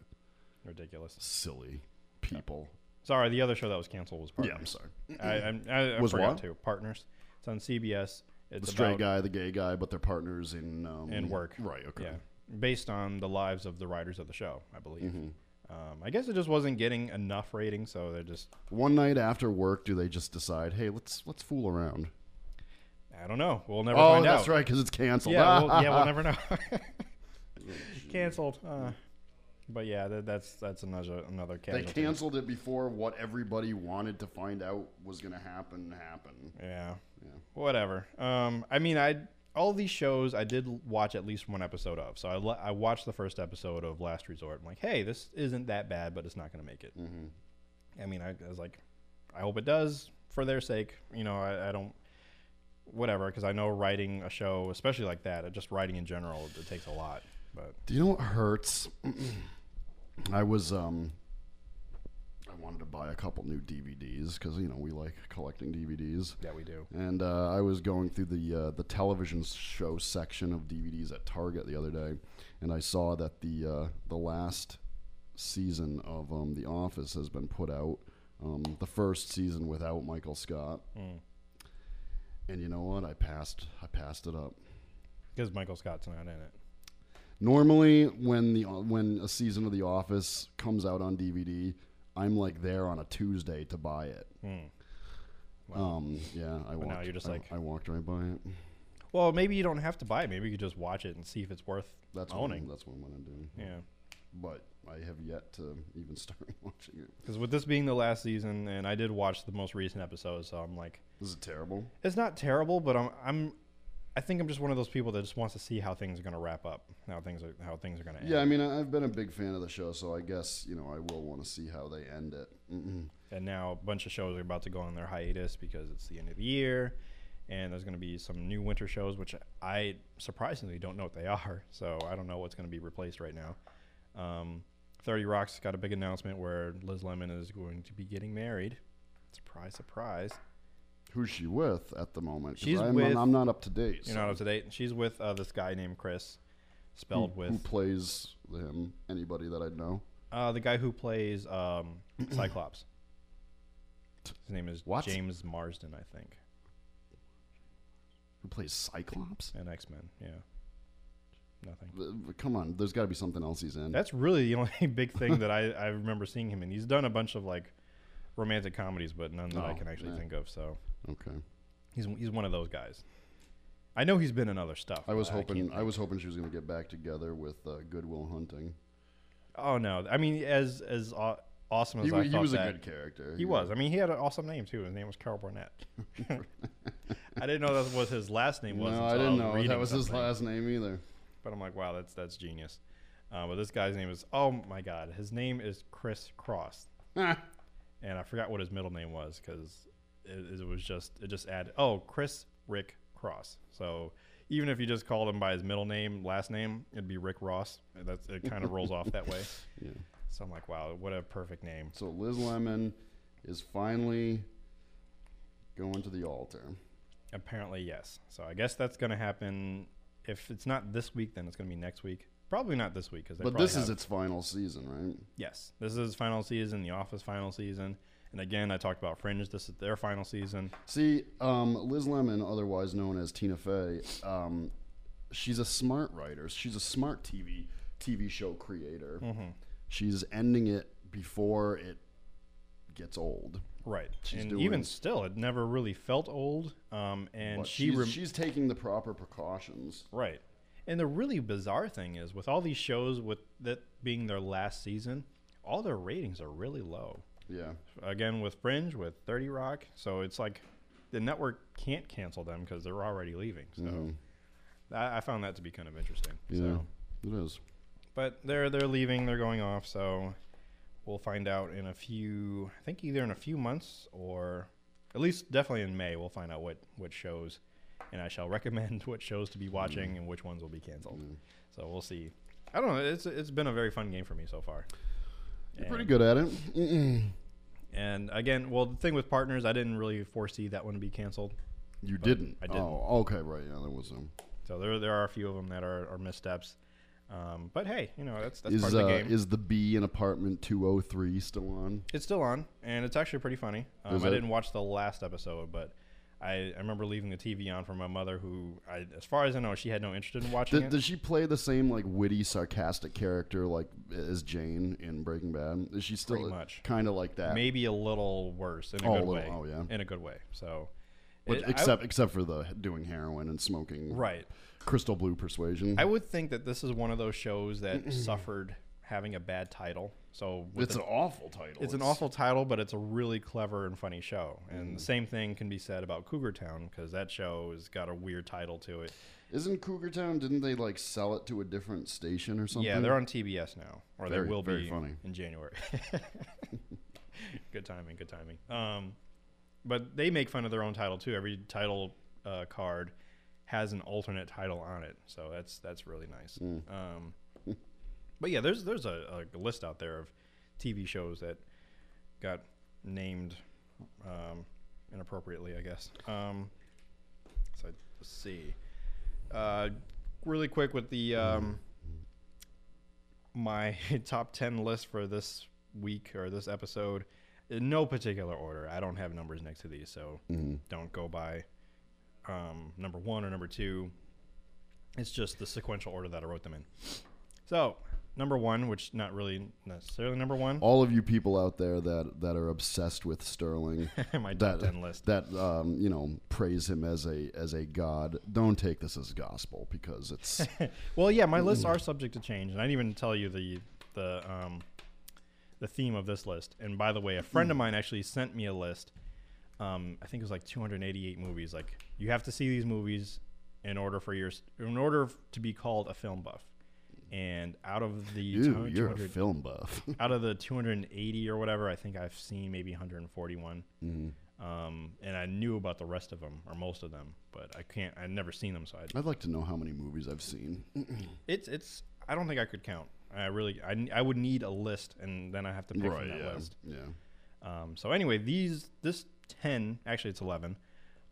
ridiculous. Silly people. Sorry, the other show that was canceled was Yeah, I'm sorry. I, I'm- I, I Was forgot what? to Partners. It's on CBS. It's the straight guy, the gay guy, but they're partners in um, in work. Right. Okay. Yeah, based on the lives of the writers of the show, I believe. Mm-hmm. Um, I guess it just wasn't getting enough ratings, so they're just One night after work, do they just decide, hey, let's let's fool around? I don't know. We'll never oh, find that's out. right, because it's canceled. Yeah, we'll, yeah, we'll never know. Canceled. Uh, but yeah, that, that's that's another another They casualty. canceled it before what everybody wanted to find out was going to happen happened. Yeah. Whatever. Um, I mean, I all these shows I did watch at least one episode of. So I I watched the first episode of Last Resort. I'm like, hey, this isn't that bad, but it's not going to make it. Mm-hmm. I mean, I, I was like, I hope it does for their sake. You know, I, I don't. Whatever, because I know writing a show, especially like that, just writing in general, it takes a lot. But Do you know what hurts? I was um wanted to buy a couple new DVDs because you know we like collecting DVDs. yeah, we do. And uh, I was going through the uh, the television show section of DVDs at Target the other day, and I saw that the uh, the last season of um, The Office has been put out. Um, the first season without Michael Scott. And you know what? I passed. I passed it up. Because Michael Scott's not in it. Normally, when the when a season of The Office comes out on DVD, I'm like there on a Tuesday to buy it. Um, yeah, I walked. Hmm. now you're just I- like- I walked right by it. Well, maybe you don't have to buy it. Maybe you could just watch it and see if it's worth That's what owning. I'm, that's what I'm gonna do. yeah. But I have yet to even start watching it. Because with this being the last season, and I did watch the most recent episode, so I'm like, This is terrible. it's not terrible, but I'm I'm I think I'm just one of those people that just wants to see how things are going to wrap up, how things are how things are going to end. Yeah, I mean, I've been a big fan of the show, so I guess you know I will want to see how they end it. Mm-mm. and now a bunch of shows are about to go on their hiatus because it's the end of the year and there's going to be some new winter shows which i surprisingly don't know what they are so i don't know what's going to be replaced right now um, 30 rock's got a big announcement where liz lemon is going to be getting married surprise surprise Who's she with at the moment? 'Cause She's I'm, with- I'm not up to date. you're so not up to date she's with uh, this guy named chris who, spelled with who plays him? Anybody that I know? uh, the guy who plays um, cyclops his name is What? james marsden i think Who plays Cyclops? and x-men yeah nothing Uh, Come on, there's got to be something else he's in. That's really the only big thing that I, I remember seeing him in. He's done a bunch of like romantic comedies, but none that I Oh, can actually yeah. think of. So okay. he's he's one of those guys. I know he's been in other stuff. I was but hoping can't I was hoping she was going to get back together with uh, Good Will Hunting. Oh no! I mean, as as aw- awesome as He, I wa- he thought was a that- good character. He was. I mean, he had an awesome name too. His name was Carol Burnett. I didn't know that was his last name. Was no, until I didn't was know reading that was his something. last name either. But I'm like, wow, that's that's genius. Uh, but this guy's name is oh my god, his name is Chris Cross. and I forgot what his middle name was because it, it was just it just added oh Chris Rick Cross. So even if you just called him by his middle name, last name, it'd be Rick Ross. That's it. Kind of rolls off that way. Yeah. So I'm like, wow, what a perfect name. So Liz Lemon is finally going to the altar. Apparently, yes. So I guess that's gonna happen. If it's not this week, then it's gonna be next week. Probably not this week because. But this is its final season, right? Yes, this is its final season. The Office final season. And again, I talked about Fringe. This is their final season. See, um, Liz Lemon, otherwise known as Tina Fey, um, she's a smart writer. She's a smart TV TV show creator. Mm-hmm. She's ending it before it gets old. Right. She's and even still, it never really felt old. Um, and she she's, rem- she's taking the proper precautions. right. And the really bizarre thing is, with all these shows, with that being their last season, all their ratings are really low. Yeah. Again, with Fringe, with Thirty Rock, so it's like the network can't cancel them because they're already leaving. So Mhm. I, I found that to be kind of interesting. Yeah. So. It is. But they're they're leaving. They're going off. So we'll find out in a few. I think either in a few months or at least definitely in May. We'll find out what what shows, and I shall recommend what shows to be watching and which ones will be canceled. So we'll see. I don't know. It's it's been a very fun game for me so far. You're pretty good at it. Mm-mm. And again, well, the thing with partners, I didn't really foresee that one to be canceled. You didn't. I didn't. Oh, okay, right. Yeah, there was some. So there there are a few of them that are, are missteps. Um, but hey, you know that's that's Is part of uh, the game. is the B in apartment two oh three still on? It's still on, and it's actually pretty funny. Um, I didn't watch the last episode, but I, I remember leaving the TV on for my mother, who, I, as far as I know, she had no interest in watching Does, it. does she play the same like witty, sarcastic character like as Jane in Breaking Bad? Is she still much. kind of like that? Maybe a little worse in a Oh, a good little- way. oh, yeah. in a good way. So, But it- I- except except for the doing heroin and smoking right. crystal blue persuasion. I would think that this is one of those shows that suffered having a bad title. So it's the- an awful title. It's an awful title, but it's a really clever and funny show. And the same thing can be said about Cougar Town because that show has got a weird title to it. Isn't Cougar Town? Didn't they like sell it to a different station or something? Yeah, they're on TBS now, or Very- they will be funny. in January. good timing, good timing. Um, but they make fun of their own title too. Every title uh, card has an alternate title on it, so that's that's really nice. Hmm. Um, but yeah, there's there's a, a list out there of TV shows that got named um, inappropriately, I guess. Um, so let's see. Uh, really quick with the um, my top 10 list for this week or this episode in no particular order. I don't have numbers next to these, so don't go by um, number one or number two. It's just the sequential order that I wrote them in. So, number one, which not really necessarily number one, All of you people out there that that are obsessed with Sterling, my top that 10 list. that um, you know praise him as a as a god. Don't take this as gospel because it's Well, yeah, my lists are subject to change, and I didn't even tell you the the um, the theme of this list. And by the way, a friend of mine actually sent me a list. Um, I think it was like 288 movies. Like you have to see these movies in order for your in order to be called a film buff. And out of the Ew, you're a film buff. out of the 280 or whatever, I think I've seen maybe 141. Mhm. Um, and I knew about the rest of them or most of them, but I can't. I've never seen them, so I, I'd like to know how many movies I've seen. it's it's. I don't think I could count. I really. I, I would need a list, and then I have to pick from that yeah. list. Yeah. Um, so anyway, these this 10 actually it's 11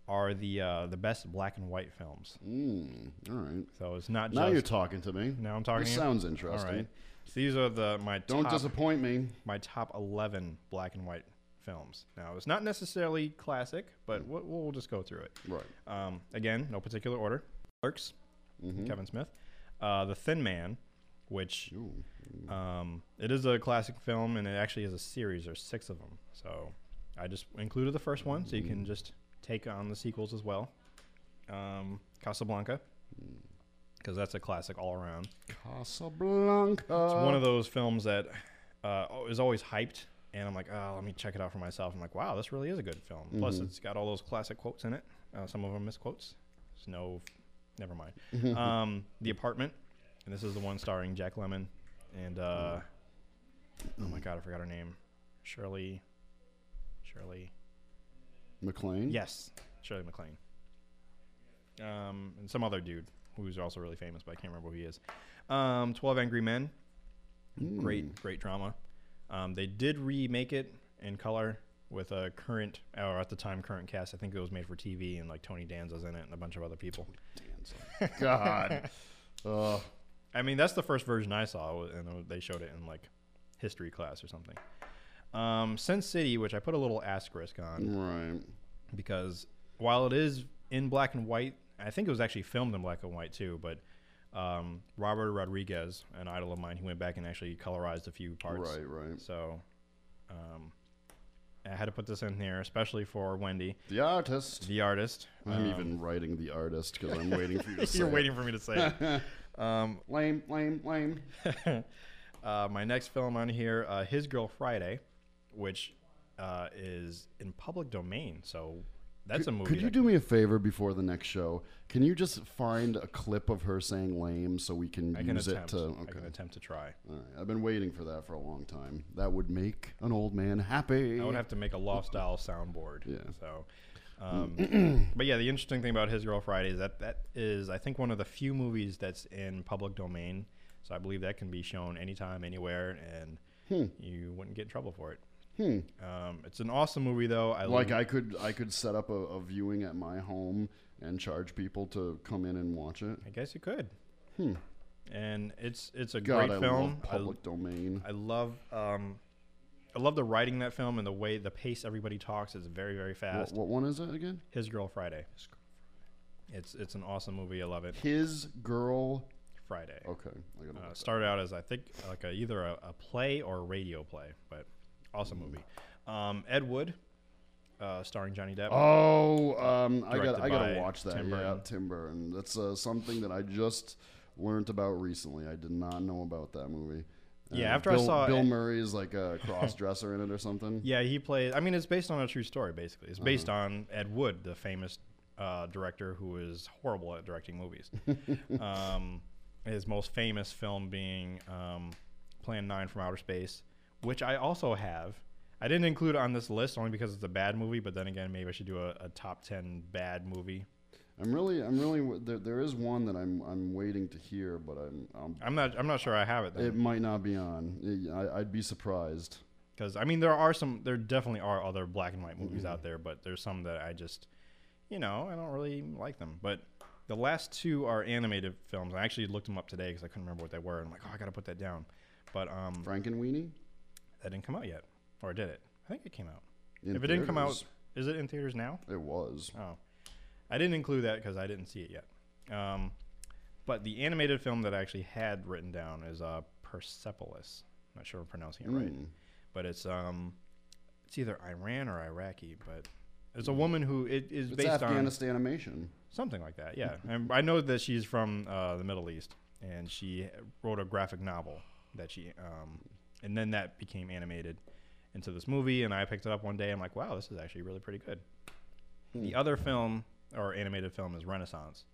are the uh, the best black and white films. Mm, all right. So it's not Now just you're talking to me. now I'm talking. This to you? sounds interesting. right. So these are the my Don't top, disappoint me. my top 11 black and white films. Now it's not necessarily classic, but we'll, we'll just go through it. Right. Um, again, no particular order. Clerks, Mhm. Kevin Smith. Uh, the Thin Man, which um, it is a classic film, and it actually is a series. There's six of them. So I just included the first one, so you can just take on the sequels as well. Um, Casablanca, because that's a classic all around. Casablanca. It's one of those films that uh, is always hyped, and I'm like, oh, let me check it out for myself. I'm like, wow, this really is a good film. Plus, it's got all those classic quotes in it. Uh, some of them misquotes. There's no, never mind. um, the Apartment, and this is the one starring Jack Lemmon and uh, oh my god, I forgot her name, Shirley. Shirley. MacLaine. Yes, Shirley MacLaine. Um, and some other dude who's also really famous, but I can't remember who he is. Um, Twelve Angry Men. Great, great drama. Um, they did remake it in color with a current, or at the time, current cast. I think it was made for TV, and like Tony Danza's in it, and a bunch of other people. Danza. God. uh, I mean, that's the first version I saw, and they showed it in like history class or something. Um, Sin City, which I put a little asterisk on, right. because while it is in black and white, I think it was actually filmed in black and white too. But um, Robert Rodriguez, an idol of mine, he went back and actually colorized a few parts. Right, right. So um, I had to put this in here, especially for Wendy, The artist. the artist. I'm Um, even writing the artist because I'm waiting for you to say it. You're it. waiting for me to say it. um, Lame, lame, lame. uh, my next film on here, uh, His Girl Friday, which uh, is in public domain. So that's a movie. Could you do me a favor before the next show? Can you just find a clip of her saying lame so we can can use attempt. it to? I can attempt to try. All right. I've been waiting for that for a long time. That would make an old man happy. I would have to make a loft style soundboard. Yeah. So, um, but yeah, the interesting thing about His Girl Friday is that that is, I think, one of the few movies that's in public domain. So I believe that can be shown anytime, anywhere, and you wouldn't get in trouble for it. Hmm. Um, it's an awesome movie, though. I Like I could, I could set up a, a viewing at my home and charge people to come in and watch it. I guess you could. Hmm. And it's it's a God, great I film. public domain. I, I love um, I love the writing that film and the way the pace everybody talks is very very fast. what one is it again? His Girl Friday. It's it's an awesome movie. I love it. His girl. Friday. Okay, I. Uh, started out as I think like a, either a, a play or a radio play, but awesome movie. Um, Ed Wood, uh, starring Johnny Depp. Oh, um, I got I gotta watch that. Tim yeah, Burton. Tim Burton. That's uh, something that I just learned about recently. I did not know about that movie. Yeah, Uh, after I saw Bill it- Murray is like a cross dresser in it or something. Yeah, he played. I mean, it's based on a true story. Basically, it's based Uh-huh. on Ed Wood, the famous uh, director who is horrible at directing movies. um, his most famous film being um, Plan Nine from Outer Space, which I also have. I didn't include it on this list only because it's a bad movie. But then again, maybe I should do a, a top ten bad movie. I'm really, I'm really. There, there is one that I'm, I'm waiting to hear, but I'm, I'm I'm not. I'm not sure I have it. it might not be on. I, I'd be surprised. because I mean there are some there definitely are other black and white movies out there, but there's some that I just you know I don't really like them. But the last two are animated films. I actually looked them up today because I couldn't remember what they were. I'm like, oh, I gotta put that down. But um, Frankenweenie. That didn't come out yet, or did it? I think it came out. In if it didn't come out, theaters. is it in theaters now? it was. Oh, I didn't include that because I didn't see it yet. Um, but the animated film that I actually had written down is uh, Persepolis. not sure if I'm pronouncing it right Mm. but it's um it's either Iran or Iraqi, but it's a woman who it is It's based on Afghanistan animation. something like that. Yeah, and I know that she's from uh, the Middle East, and she wrote a graphic novel that she um, and then that became animated into this movie. And I picked it up one day. I'm like, wow, this is actually really pretty good. The other film or animated film is Renaissance,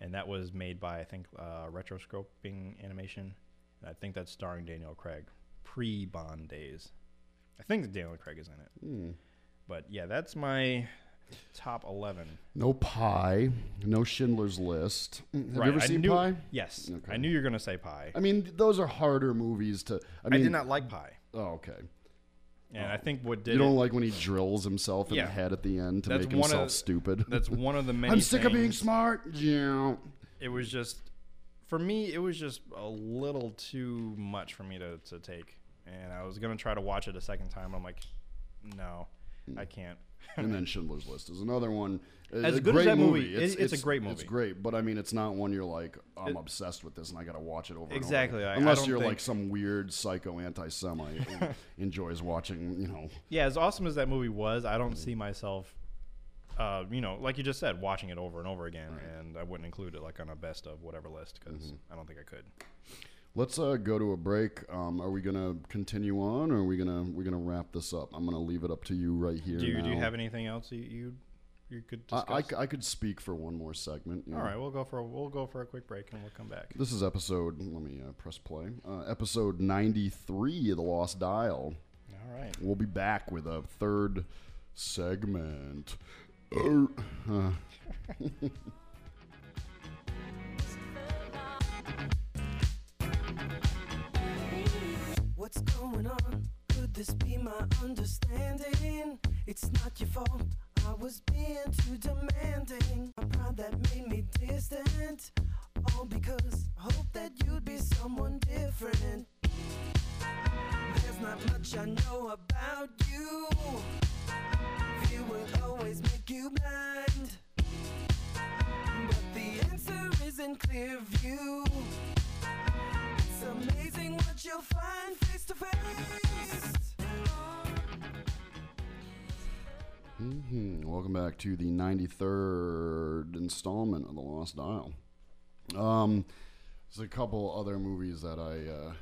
and that was made by I think uh, Rotoscoping Animation. And I think that's starring Daniel Craig, pre Bond days. I think Daniel Craig is in it. Hmm. But yeah, that's my top eleven. No Pi, no Schindler's List. Have Right, you ever I seen knew- Pi? Yes, Okay. I knew you were gonna say Pi. I mean, those are harder movies to. I I, did not like Pi, Oh, okay. and I think what did You don't it- like when he drills himself in Yeah. the head at the end to That's make himself stupid. that's one of the many. I'm sick of being smart. Yeah. it was just for me it was just a little too much for me to, to take and i was gonna try to watch it a second time i'm like no i mm. can't and then Schindler's List is another one. As a good as great that movie, it- it's a great movie. It's great, but I mean, it's not one you're like, I'm It- obsessed with this and I got to watch it over. Exactly, And over. Unless you're think- like some weird psycho anti-Semite who enjoys watching, you know. yeah as awesome as that movie was i don't see myself uh, you know like you just said watching it over and over again and i wouldn't include it like on a best of whatever list because Mm-hmm. i don't think i could Let's uh, go to a break. Um, are we gonna continue on, or are we gonna we're gonna wrap this up? I'm gonna leave it up to you right here. do you, do you have anything else you you, you could I, discuss I c- I could speak for one more segment. all know. right we'll go for a, we'll go for a quick break and we'll come back This is episode. Let me uh, press play. Uh, episode 93 of the Lost Dial. all right We'll be back with a third segment. What's going on? Could this be my understanding? It's not your fault. I was being too demanding. My pride that made me distant. All because I hope that you'd be someone different. There's not much I know about you. Fear will always make you blind. But the answer is in clear view. It's amazing what you'll find face to face. mhm. Welcome back to the 93rd installment of the Lost Dial. Um, there's a couple other movies that I uh,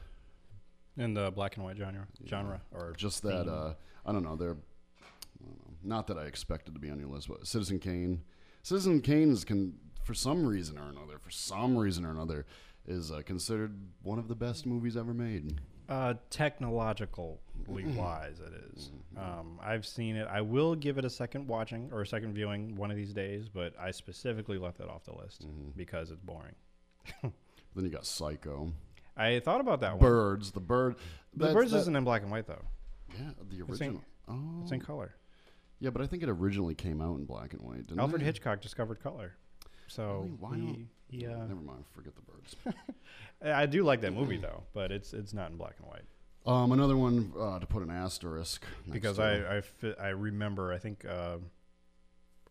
in the black and white genre genre or just that uh, I don't know. They're I don't know, not that I expected to be on your list, but Citizen Kane. Citizen Kane is con- for some reason or another, for some reason or another, is uh, considered one of the best movies ever made. Uh, technologically wise, it is. Um, I've seen it. I will give it a second watching or a second viewing one of these days, but I specifically left it off the list because it's boring. Then you got Psycho, I thought about that one. Birds, the bird. The that's- Birds that- isn't in black and white though. Yeah, the It's in- original. Oh, It's in color. yeah, but I think it originally came out in black and white. Didn't Alfred it? Hitchcock discovered color, so Really? Why he, he, uh, Never mind. Forget the birds. I do like that movie though, but it's it's not in black and white um, another one uh, to put an asterisk because I I, fi- I remember I think uh,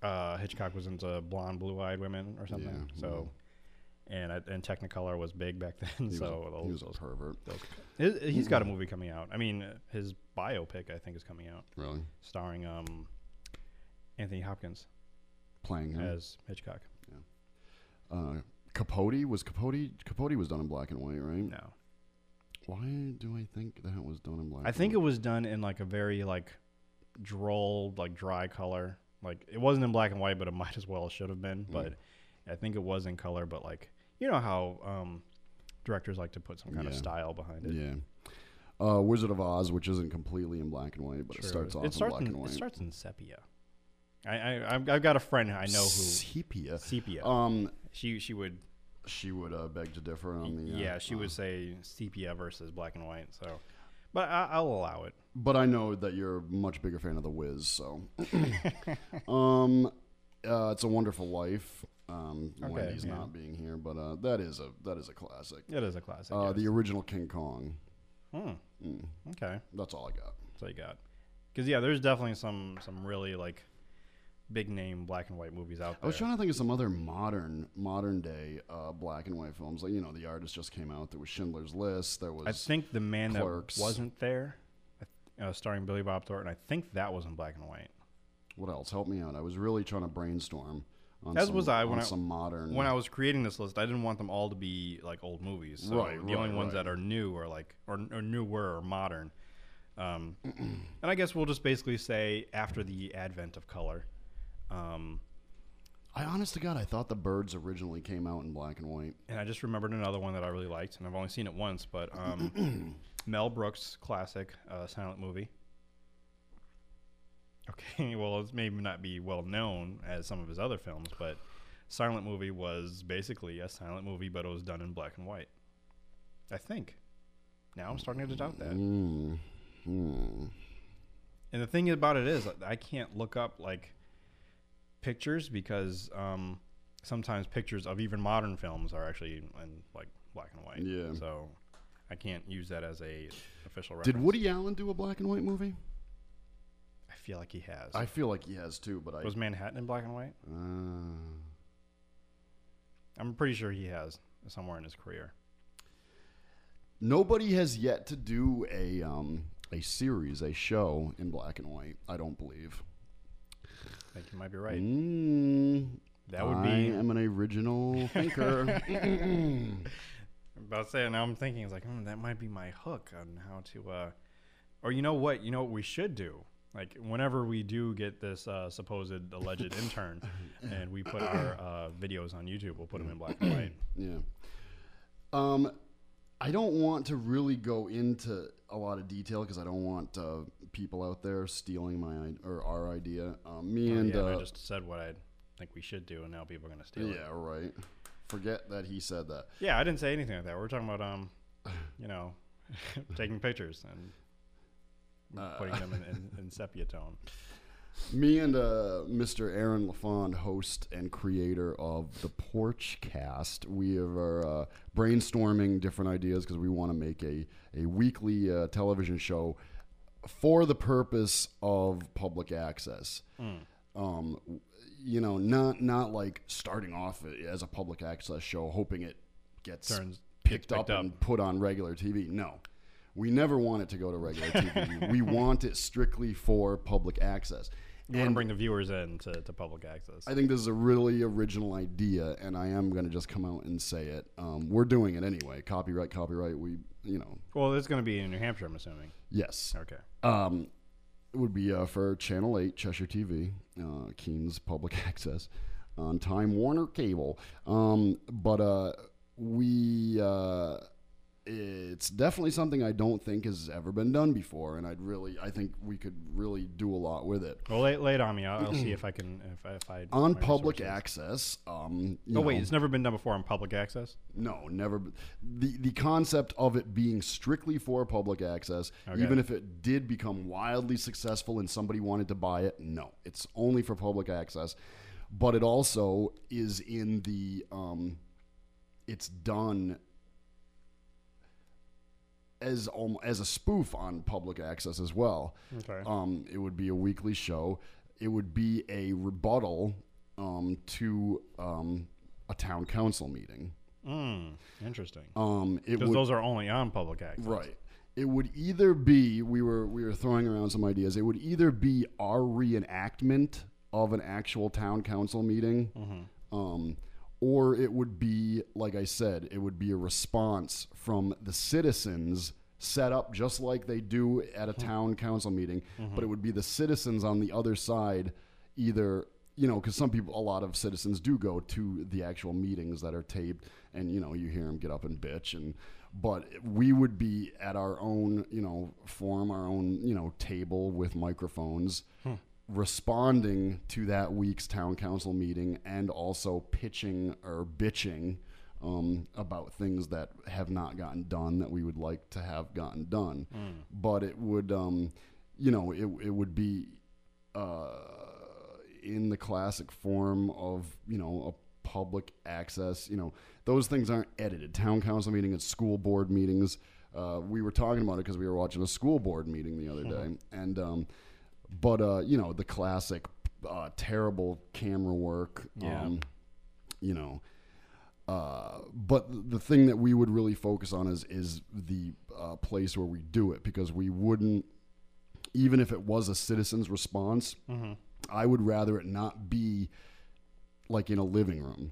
uh, Hitchcock was into blonde, blue-eyed women or something. Yeah, so, and I, and Technicolor was big back then. he was, so a, those, he was a those, pervert. those- his, he's got a movie coming out. I mean, his biopic I think is coming out, Really starring um, Anthony Hopkins playing him. as Hitchcock. Uh, Capote was Capote. Capote was done in black and white, right? No, Why do I think that was done in black? I think it was done in like a very like droll, like dry color. Like it wasn't in black and white, but it might as well should have been. Mm. But I think it was in color. But like you know how um, directors like to put some kind of style behind it. Yeah. Uh, Wizard of Oz, which isn't completely in black and white, but it starts off it in starts black in, and white. It starts in sepia. I, I I've, I've got a friend I know who Sepia. sepia. Um, she she would she would uh, beg to differ on the. Uh, yeah she uh, would say sepia versus black and white. So, but I, I'll allow it. But I know that you're a much bigger fan of the Wiz, so. um, uh, it's a Wonderful Life. Um, Okay, Wendy's yeah. not being here, but uh, that is a that is a classic. It is a classic. Uh, yes. the original King Kong. Hmm. Mm, Okay. that's all I got. That's all you got. Because yeah, there's definitely some some really like big name black and white movies out there. I was trying to think of some other modern modern day uh, black and white films. Like you know, The Artist just came out. There was Schindler's List. There was. I think the man Clerks. that wasn't there, uh, starring Billy Bob Thornton. I think that was in black and white. What else? Help me out. I was really trying to brainstorm. On As some, was I when I- some modern. When I was creating this list, I didn't want them all to be like old movies. So Right, The only right, ones right. that are new or like or, or newer or modern. Um, and I guess we'll just basically say after the advent of color. Um, I honest to God, I thought the birds originally came out in black and white. And I just remembered another one that I really liked, and I've only seen it once, but um, Mel Brooks' classic uh, silent movie. Okay, well, it's maybe not be well known as some of his other films, but silent movie was basically a silent movie, but it was done in black and white. I think. Now I'm starting to doubt that. Mm. Hmm. And the thing about it is, I can't look up like pictures because um, sometimes pictures of even modern films are actually in like black and white. Yeah. So I can't use that as a official reference. Did Woody Allen do a black and white movie? I feel like he has. I feel like he has too, but I. Was Manhattan in black and white? uh, I'm pretty sure he has somewhere in his career. nobody has yet to do a um, a series, a show in black and white. I don't believe. I think you might be right. Mm, That would I be. I am an original thinker. About to say, now I'm thinking, it's like, hmm, that might be my hook on how to, uh, or you know what, you know what we should do? Like, whenever we do get this uh, supposed alleged intern and we put our uh, videos on YouTube, we'll put them in black and white. Yeah. Um, I don't want to really go into a lot of detail because I don't want uh, people out there stealing my or our idea. Um, me Oh, and yeah, uh, I just said what I think we should do, and now people are going to steal it. yeah, right. Forget that he said that. Yeah, I didn't say anything like that. We're talking about, um, you know, taking pictures and Uh, putting them in, in, in sepia tone. Me and uh, Mr. Aaron LaFond, host and creator of the Porch Cast, we are uh, brainstorming different ideas because we want to make a, a weekly uh, television show for the purpose of public access. Um, you know, not not like starting off as a public access show, hoping it gets Turns- picked, gets up, picked and put on regular TV. No. We never want it to go to regular TV. we want it strictly for public access. You want to And bring the viewers in to, to public access. I think this is a really original idea, and I am going to just come out and say it. Um, we're doing it anyway. Copyright, copyright. We, you know, well, it's going to be in New Hampshire, I'm assuming. Yes. Okay. Um, it would be uh, for Channel 8, Cheshire TV, uh, Keene's Public Access, on Time Warner Cable. Um, but uh, we, uh, it's definitely something I don't think has ever been done before, and I'd really, I think we could really do a lot with it. Well, lay, lay it on me. I'll, I'll see if I can. If, I- if I On public resources. access, um, Oh wait, know- it's never been done before on public access. No, never. The the concept of it being strictly for public access, Okay. even if it did become wildly successful and somebody wanted to buy it, no, it's only for public access. But it also is in the, um, it's done as as a spoof on public access as well. Okay. Um, it would be a weekly show. It would be a rebuttal um, to um, a town council meeting. Mm, interesting. Um, Because those are only on public access. right. It would either be we were we were throwing around some ideas. It would either be our reenactment of an actual town council meeting, um, or it would be like I said, it would be a response from the citizens set up just like they do at a hmm. town council meeting, but mm-hmm. it would be the citizens on the other side, either you know, because some people, a lot of citizens do go to the actual meetings that are taped, and you know, you hear them get up and bitch, and but we would be at our own, you know, form, our own, you know, table with microphones, responding to that week's town council meeting, and also pitching or bitching um, about things that have not gotten done that we would like to have gotten done. But it would, um, you know, it it would be. Uh, in the classic form of you know a public access you know those things aren't edited town council meeting and school board meetings uh, we were talking about it because we were watching a school board meeting the other day and um, but uh, you know the classic uh, terrible camera work Yeah. um, you know uh, but the thing that we would really focus on is is the uh, place where we do it because we wouldn't even if it was a citizen's response I would rather it not be like in a living room.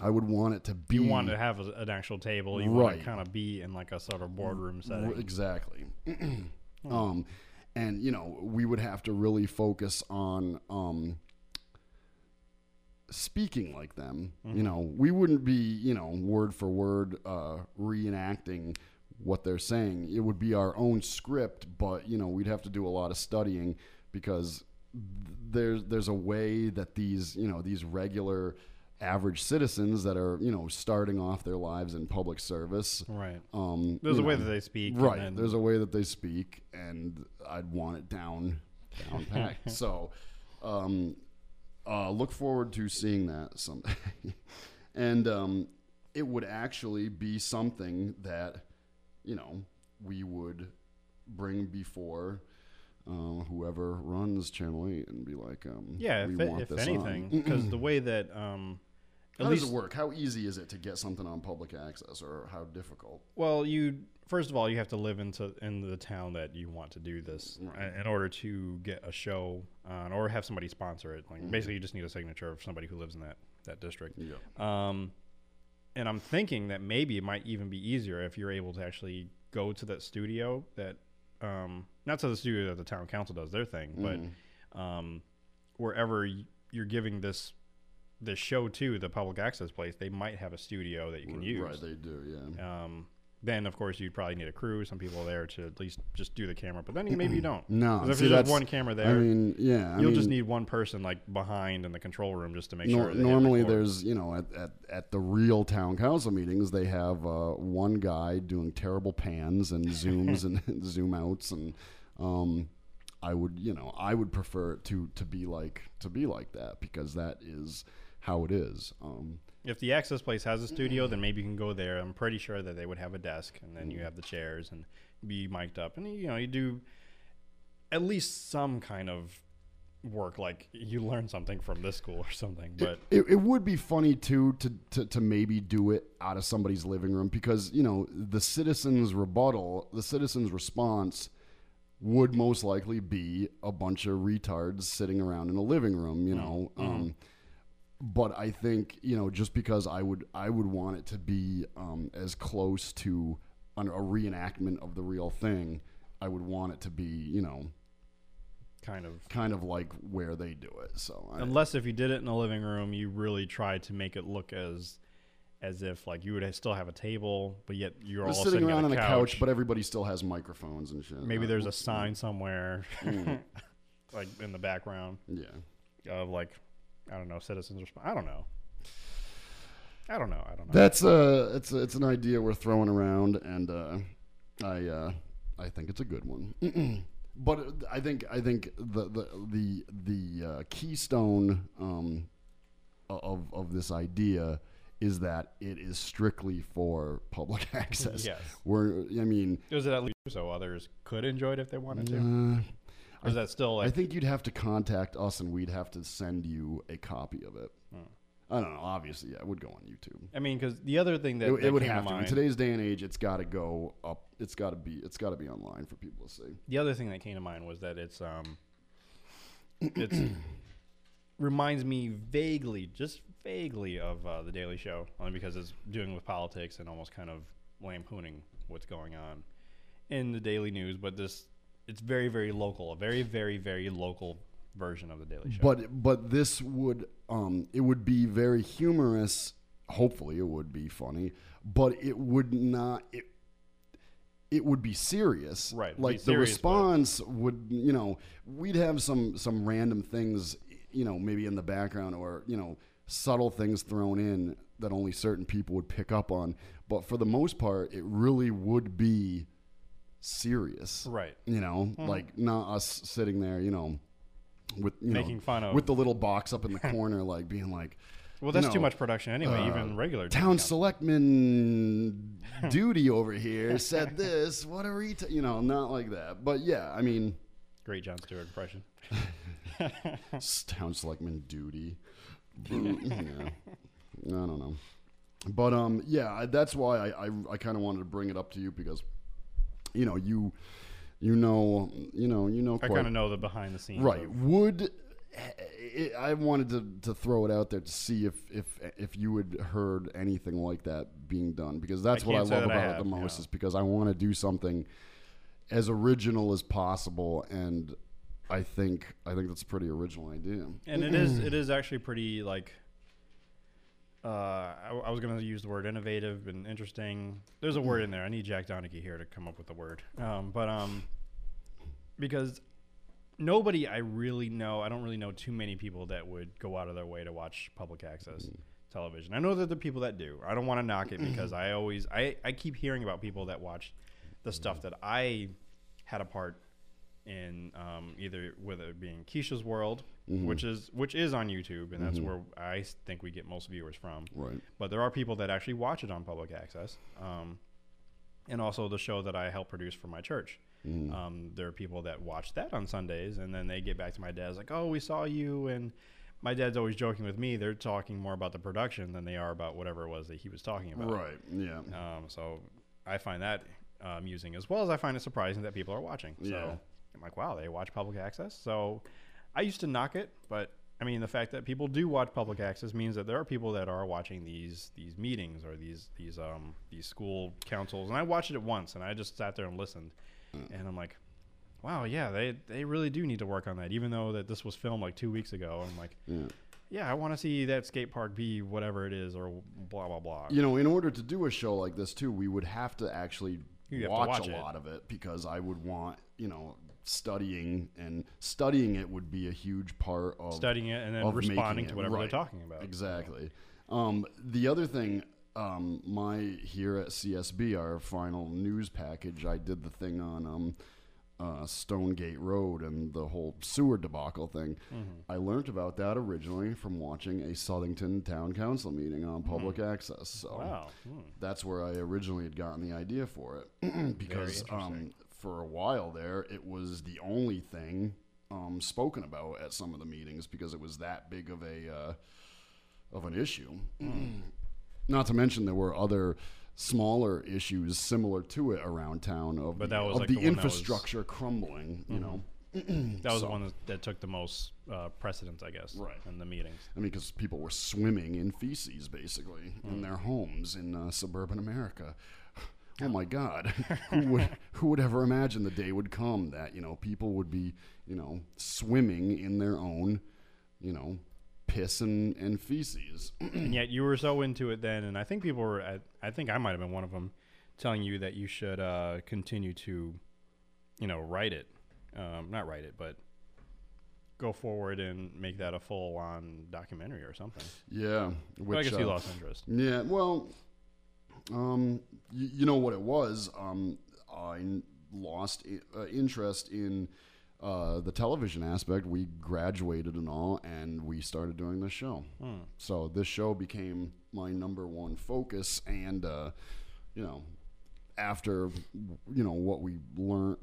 I would want it to be You want to have a, an actual table. You want Right. to kind of be in like a sort of boardroom setting. exactly. um, and you know, we would have to really focus on um, speaking like them. Mm-hmm. You know, we wouldn't be, you know, word for word uh, reenacting what they're saying. It would be our own script, but you know, we'd have to do a lot of studying because there's there's a way that these, you know, these regular average citizens that are, you know, starting off their lives in public service. Right. Um, There's a way that they speak. and Right. then- There's a way that they speak, and I'd want it down, down packed. so, um, uh, look forward to seeing that someday. and um, it would actually be something that, you know, we would bring before uh, whoever runs Channel 8 and be like, um, yeah, we if, it- if this anything, because the way that um, at How least does it work? How easy is it to get something on public access, or how difficult? Well, you first of all you have to live into in the town that you want to do this uh, in order to get a show uh, or have somebody sponsor it. Like basically, you just need a signature of somebody who lives in that that district. Yeah. Um, and I'm thinking that maybe it might even be easier if you're able to actually go to that studio that, um, not to the studio that the town council does their thing, but um, wherever you're giving this this show to the public access place, they might have a studio that you can use. Right, they do, yeah. Um, then of course you'd probably need a crew, some people there to at least just do the camera. But then you, maybe you don't. No, if see, there's one camera there, I mean, yeah. I you'll mean, just need one person like behind in the control room just to make sure. normally, there's you know at, at at the real town council meetings, they have uh, one guy doing terrible pans and zooms and zoom outs, and um, I would you know I would prefer it to to be like to be like that because that is how it is. Um, If the access place has a studio, then maybe you can go there. I'm pretty sure that they would have a desk, and then you have the chairs and be mic'd up, and you know you do at least some kind of work. Like you learn something from this school or something. But it, it would be funny too to, to to maybe do it out of somebody's living room because you know the citizens rebuttal the citizens response would most likely be a bunch of retards sitting around in a living room you know um, but i think you know just because i would i would want it to be um, as close to an, a reenactment of the real thing i would want it to be you know kind of kind of like where they do it so I, unless if you did it in a living room, you really tried to make it look as as if like you would still have a table, but yet you're all Just sitting around on a couch. couch, but everybody still has microphones and shit. maybe there's a sign somewhere, Mm. like in the background yeah. of like I don't know citizens response. I don't know. I don't know. I don't know. That's uh it's it's an idea we're throwing around, and uh, I uh, I think it's a good one. but uh, I think I think the the the the uh, keystone um, of of this idea is that it is strictly for public access. Yes. We're I mean. Is it at least so others could enjoy it if they wanted to? Or is that still like I think you'd have to contact us, and we'd have to send you a copy of it. Hmm. I don't know. Obviously, yeah, it would go on YouTube. I mean, because the other thing that, It, that it would have to to. In today's day and age, it's got to go up. It's got to be. It's got to be online for people to see. the other thing that came to mind was that it's um it's reminds me vaguely just vaguely of uh, the daily show only because it's dealing with politics and almost kind of lampooning what's going on in the daily news but this it's very very local a very very very local version of the daily show But but this would um it would be very humorous. Hopefully, it would be funny, but it would not. It, it would be serious, Right, Like the serious, but- response would, you know, we'd have some some random things, you know, maybe in the background or you know subtle things thrown in that only certain people would pick up on. But for the most part, it really would be serious, right you know, like not us sitting there, you know, with you Making know, fun of- with the little box up in the corner, like being like, well that's you too much production anyway uh, even regular town selectman duty over here said this. What a reta-, you know, not like that. But yeah, I mean, great Jon Stewart impression town selectman duty. yeah. I don't know. But um, yeah, that's why I I, I kind of wanted to bring it up to you because, you know, you you know you know you know I kind of know the behind the scenes Right. of- Would I I wanted to, to throw it out there to see if, if if you had heard anything like that being done because that's I what I love that I about it the most yeah. is because I want to do something as original as possible and I think I think that's a pretty original idea. and it is it is actually pretty like uh, I, I was going to use the word innovative and interesting. There's a word in there. I need Jack Donaghy here to come up with the word. Um, but um, because nobody I really know, I don't really know too many people that would go out of their way to watch public access television. I know that the people that do. I don't want to knock it because I always I, I keep hearing about people that watch the stuff that I had a part in um, either whether it being Keisha's World, which is which is on YouTube, and that's where I think we get most viewers from. Right. But there are people that actually watch it on public access, um, and also the show that I help produce for my church. Um, there are people that watch that on Sundays, and then they get back to my dad's like, "Oh, we saw you," and my dad's always joking with me. They're talking more about the production than they are about whatever it was that he was talking about. Right. Yeah. Um, so I find that uh, amusing as well as I find it surprising that people are watching. So Yeah. I'm like, wow, they watch public access. So I used to knock it, but I mean, the fact that people do watch public access means that there are people that are watching these these meetings or these these um these school councils. And I watched it once, and I just sat there and listened, and I'm like. Wow, yeah, they they really do need to work on that. Even though that this was filmed like two weeks ago, I'm like, Yeah. yeah, I want to see that skate park be whatever it is, or blah blah blah. You know, in order to do a show like this too, we would have to actually have to watch, watch a it. lot of it because I would want, you know, studying and studying it would be a huge part of studying it and then responding to whatever Right. they're talking about. Exactly. Um, the other thing, um, my here at CSB, our final news package, I did the thing on um, uh, Stonegate Road and the whole sewer debacle thing. Mm-hmm. I learned about that originally from watching a Southington Town Council meeting on public access. So. Wow. Hmm. that's where I originally had gotten the idea for it because um, for a while there it was the only thing um, spoken about at some of the meetings because it was that big of a uh, of an issue. Not to mention there were other smaller issues similar to it around town of But the, that was of like the, the that was- infrastructure crumbling. You know, That was So- the one that, took the most uh, precedence, I guess, Right. in the meetings. I mean, because people were swimming in feces basically Hmm. in their homes in uh, suburban America. Oh my God, who would who would ever imagine the day would come that you know people would be you know swimming in their own you know piss and, and feces. and yet you were so into it then, and I think people were. At, I think I might have been one of them, telling you that you should uh, continue to, you know, write it, um, not write it, but go forward and make that a full-on documentary or something. yeah, which I guess you uh, lost interest. Yeah, well, um, y- you know what it was. Um, I n- lost I- uh, interest in uh, the television aspect. We graduated and all, and we started doing this show. So this show became my number one focus, and uh, you know, after you know what we learned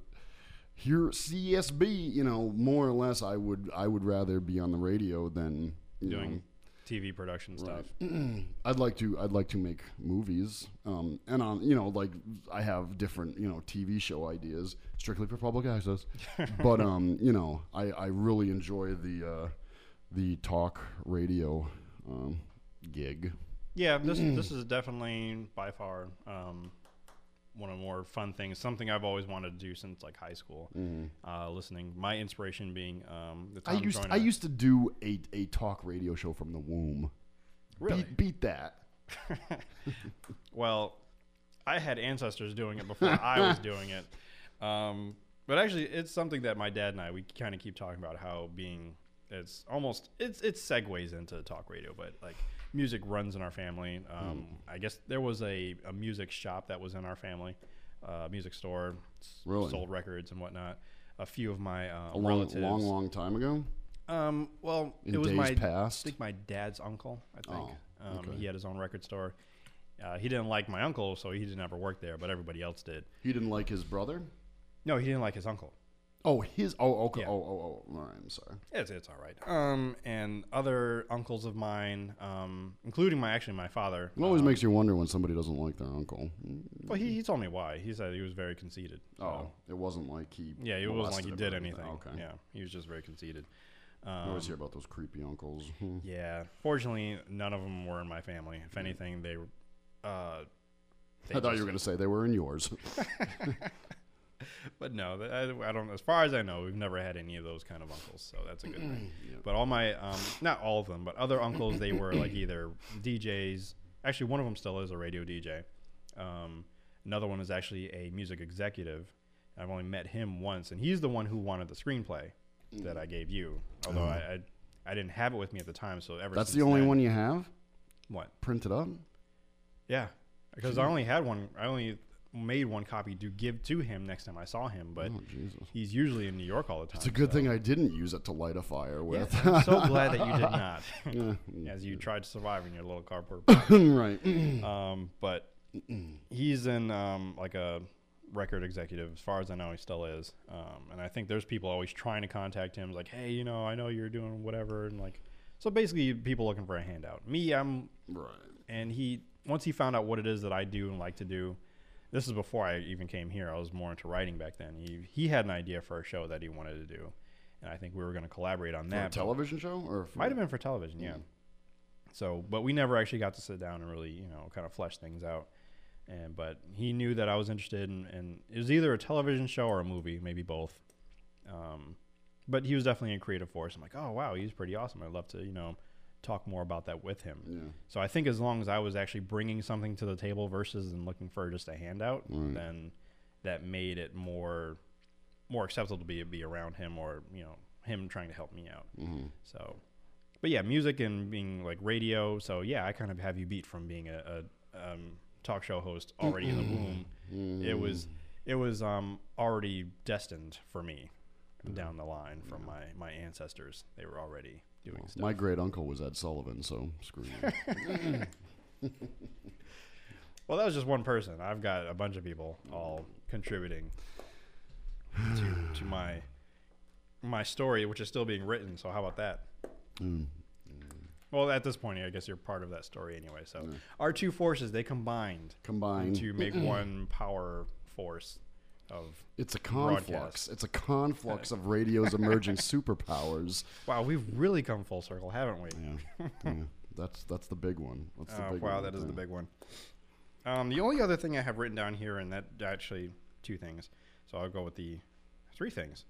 here at CSB, you know, more or less, I would I would rather be on the radio than you know, Doing TV production stuff. I'd like to. I'd like to make movies, um, and on you know, like I have different you know TV show ideas strictly for public access. but um, you know, I, I really enjoy the uh, the talk radio um, gig. Yeah, this this is definitely by far um, one of the more fun things. Something I've always wanted to do since like high school. Uh, listening, my inspiration being um, the I used Joyner. I used to do a a talk radio show from the womb. Really? Beat, beat that. Well, I had ancestors doing it before I was doing it. Um, but actually, it's something that my dad and I we kind of keep talking about how being it's almost it's it segues into talk radio, but like music runs in our family. Um, I guess there was a, a music shop that was in our family, uh, music store, Really? sold records and whatnot. A few of my uh, A long, relatives. long, long time ago. Um, well, In it was my past? I think my dad's uncle. I think Oh, um, okay. he had his own record store. Uh, he didn't like my uncle, so he didn't ever work there, but everybody else did. He didn't like his brother. No, he didn't like his uncle. Oh, his. Oh, okay. Yeah. Oh, oh, oh. All right. I'm sorry. It's it's all right. Um, and other uncles of mine, um, including my actually my father. It always um, makes you wonder when somebody doesn't like their uncle. Well, he, he told me why. He said he was very conceited. Oh, it wasn't like he. yeah, it wasn't like he did anything. anything. Okay. Yeah, he was just very conceited. I Um, always hear about those creepy uncles. Yeah, fortunately, none of them were in my family. If anything, they. Uh, they I thought you were going to say they were in yours. but no, I, I don't. As far as I know, we've never had any of those kind of uncles, so that's a good thing. But all my, um, not all of them, but other uncles, they were like either DJs. Actually, one of them still is a radio DJ. Um, another one is actually a music executive. I've only met him once, and he's the one who wanted the screenplay that I gave you. Although I, I, I didn't have it with me at the time, so ever Oh. That's the only then- one you have What? printed up. Yeah, because I only had one. I only made one copy to give to him next time I saw him, but Oh Jesus! he's usually in New York all the time. It's a good so- thing I didn't use it to light a fire with. I'm so glad that you did not, Yeah. as you tried to survive in your little cardboard. box. right. um, but he's in um, like a record executive. As far as I know, he still is. Um, and I think there's people always trying to contact him, like, hey, you know, I know you're doing whatever, and like, so basically, people looking for a handout. Me, I'm right. and he once he found out what it is that I do and like to do. This is before I even came here. I was more into writing back then. He he had an idea for a show that he wanted to do, and I think we were going to collaborate on For a that. television show or for, might have been for television, yeah. So, but we never actually got to sit down and really, you know, kind of flesh things out. And but he knew that I was interested in, in it was either a television show or a movie, maybe both. Um, but he was definitely a creative force. I'm like, oh wow, he's pretty awesome. I'd love to, you know, talk more about that with him. Yeah. So I think as long as I was actually bringing something to the table versus and looking for just a handout, then that made it more more acceptable to be be around him or you know him trying to help me out. So, but yeah, music and being like radio. So yeah, I kind of have you beat from being a, a um, talk show host already in the womb. It was it was um, already destined for me down the line from my my ancestors. They were already doing stuff. My great uncle was Ed Sullivan, so screw you. Well, that was just one person. I've got a bunch of people all contributing to to my my story, which is still being written. So how about that? Hmm. Well, at this point, I guess you're part of that story anyway. So our two forces they combined Combined. to make one power force of. It's a conflux. It's a conflux of radio's emerging superpowers. Wow, we've really come full circle, haven't we? Yeah. yeah. That's that's the big one. That's the Oh, big wow, one. that is the big one. Um, the only other thing I have written down here, and that actually two things, so I'll go with the three things.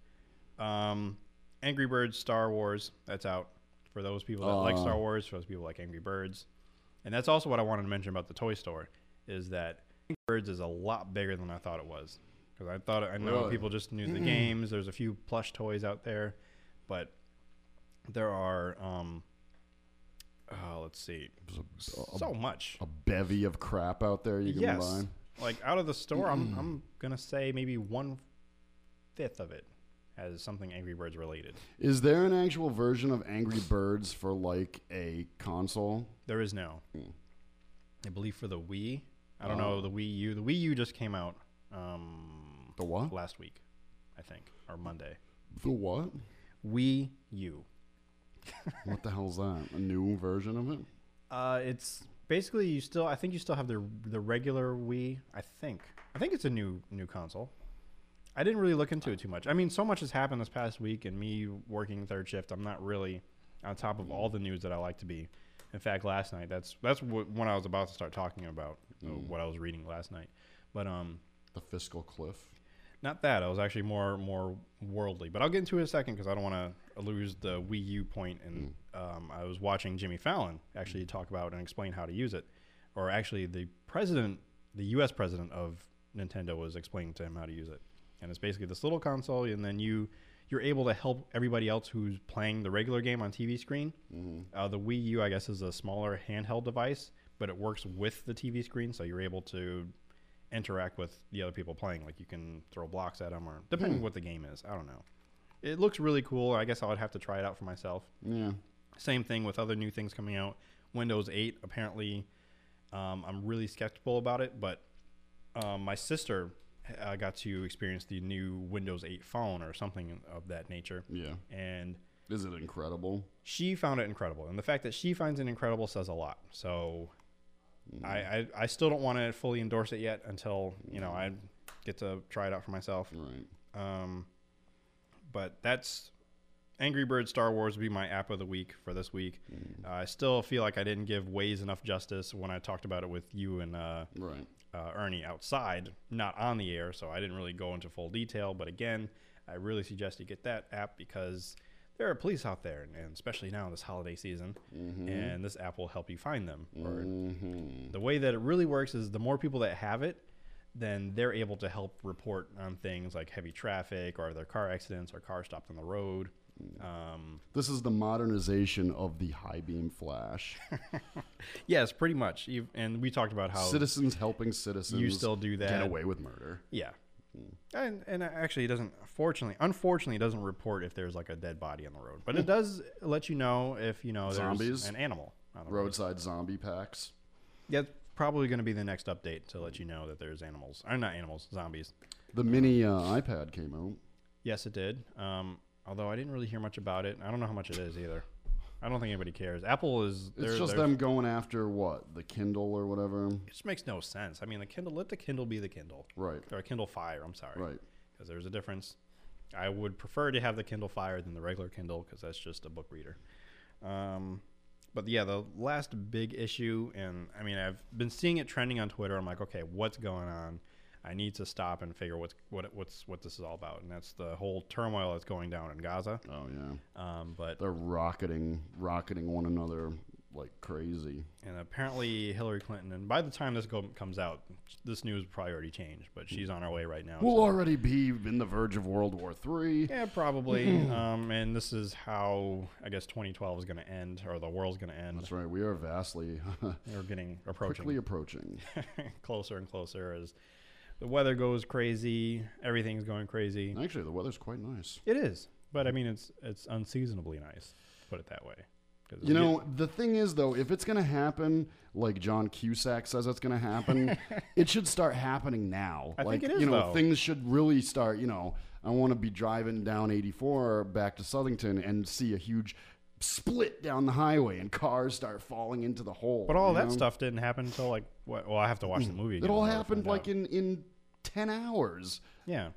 Um, Angry Birds Star Wars, that's out for those people that like Uh. Star Wars, for those people like Angry Birds, and that's also what I wanted to mention about the toy store is that Angry Birds is a lot bigger than I thought it was. Because I thought I know Really? people just knew the games. There's a few plush toys out there, but there are. Um, uh, let's see, so much. A bevy of crap out there you can yes, buy. like out of the store, I'm I'm gonna say maybe one fifth of it has something Angry Birds related. Is there an actual version of Angry Birds for like a console? There is no. I believe for the Wii. I don't know the Wii U. The Wii U just came out um, The what? last week, I think, or Monday. The what? Wii U. What the hell's that? A new version of it? Uh, it's basically you still. I think you still have the the regular Wii. I think. I think it's a new new console. I didn't really look into it too much. I mean, so much has happened this past week, and me working third shift, I'm not really on top of all the news that I like to be. In fact, last night, that's that's what, when I was about to start talking about uh, what I was reading last night. But um, The fiscal cliff. Not that. I was actually more more worldly, but I'll get into it in a second because I don't want to lose the Wii U point. And um, I was watching Jimmy Fallon actually talk about and explain how to use it, or actually the president, the U.S. president of Nintendo, was explaining to him how to use it. And it's basically this little console, and then you you're able to help everybody else who's playing the regular game on TV screen. Uh, the Wii U, I guess, is a smaller handheld device, but it works with the TV screen, so you're able to interact with the other people playing. Like you can throw blocks at them, or depending what the game is. I don't know. It looks really cool. I guess I would have to try it out for myself. Yeah. Same thing with other new things coming out. Windows 8, apparently, um, I'm really skeptical about it, but um, my sister uh, got to experience the new Windows 8 phone or something of that nature. Yeah. And Is it incredible? she found it incredible. And the fact that she finds it incredible says a lot. So I, I, I still don't want to fully endorse it yet until, you know, I get to try it out for myself. Right. Um, but that's Angry Bird Star Wars would be my app of the week for this week. Uh, I still feel like I didn't give Waze enough justice when I talked about it with you and uh, Right. uh, Ernie outside, not on the air, so I didn't really go into full detail. But again, I really suggest you get that app because there are police out there, and especially now this holiday season, mm-hmm. and this app will help you find them. Or mm-hmm. the way that it really works is the more people that have it, then they're able to help report on things like heavy traffic or their car accidents or cars stopped on the road. Mm. Um, This is the modernization of the high beam flash. yes, pretty much. You, and we talked about how citizens helping citizens. You still do that. Get away with murder. Yeah. And and actually, it doesn't. Fortunately, unfortunately, it doesn't report if there's like a dead body on the road, but it does let you know if you know there's an animal on the road. Roadside zombie packs. Yeah, it's probably going to be the next update to let you know that there's animals. Or not animals, zombies. The mini uh, iPad came out. Yes, it did. Um, although I didn't really hear much about it. I don't know how much it is either. I don't think anybody cares. Apple is. It's just them going after what the Kindle or whatever. It just makes no sense. I mean, the Kindle. Let the Kindle be the Kindle. Right. Or a Kindle Fire. I'm sorry. Right. because there's a difference. I would prefer to have the Kindle Fire than the regular Kindle because that's just a book reader. Um, but yeah, the last big issue, and I mean, I've been seeing it trending on Twitter. I'm like, okay, what's going on? I need to stop and figure what's what what's what this is all about, and that's the whole turmoil that's going down in Gaza. Oh yeah. Um, but They're rocketing, rocketing one another like crazy. and apparently Hillary Clinton, and by the time this go, comes out, this news probably already changed. But she's on her way right now. We'll to- already be in the verge of World War Three. Yeah, probably. um, and this is how I guess 2012 is going to end, or the world's going to end. That's right. We are vastly, We're getting approaching quickly approaching. closer and closer as the weather goes crazy. Everything's going crazy. Actually, the weather's quite nice. It is, but I mean, it's it's unseasonably nice. Put it that way. You know, the thing is, though, if it's going to happen, like John Cusack says it's going to happen, it should start happening now. I like, think it is, you know, though. things should really start. You know, I want to be driving down 84 back to Southington and see a huge split down the highway and cars start falling into the hole. but all you that know? stuff didn't happen until like what? Well, I have to watch the movie. It all in order to happened like out. in in 10 hours. yeah.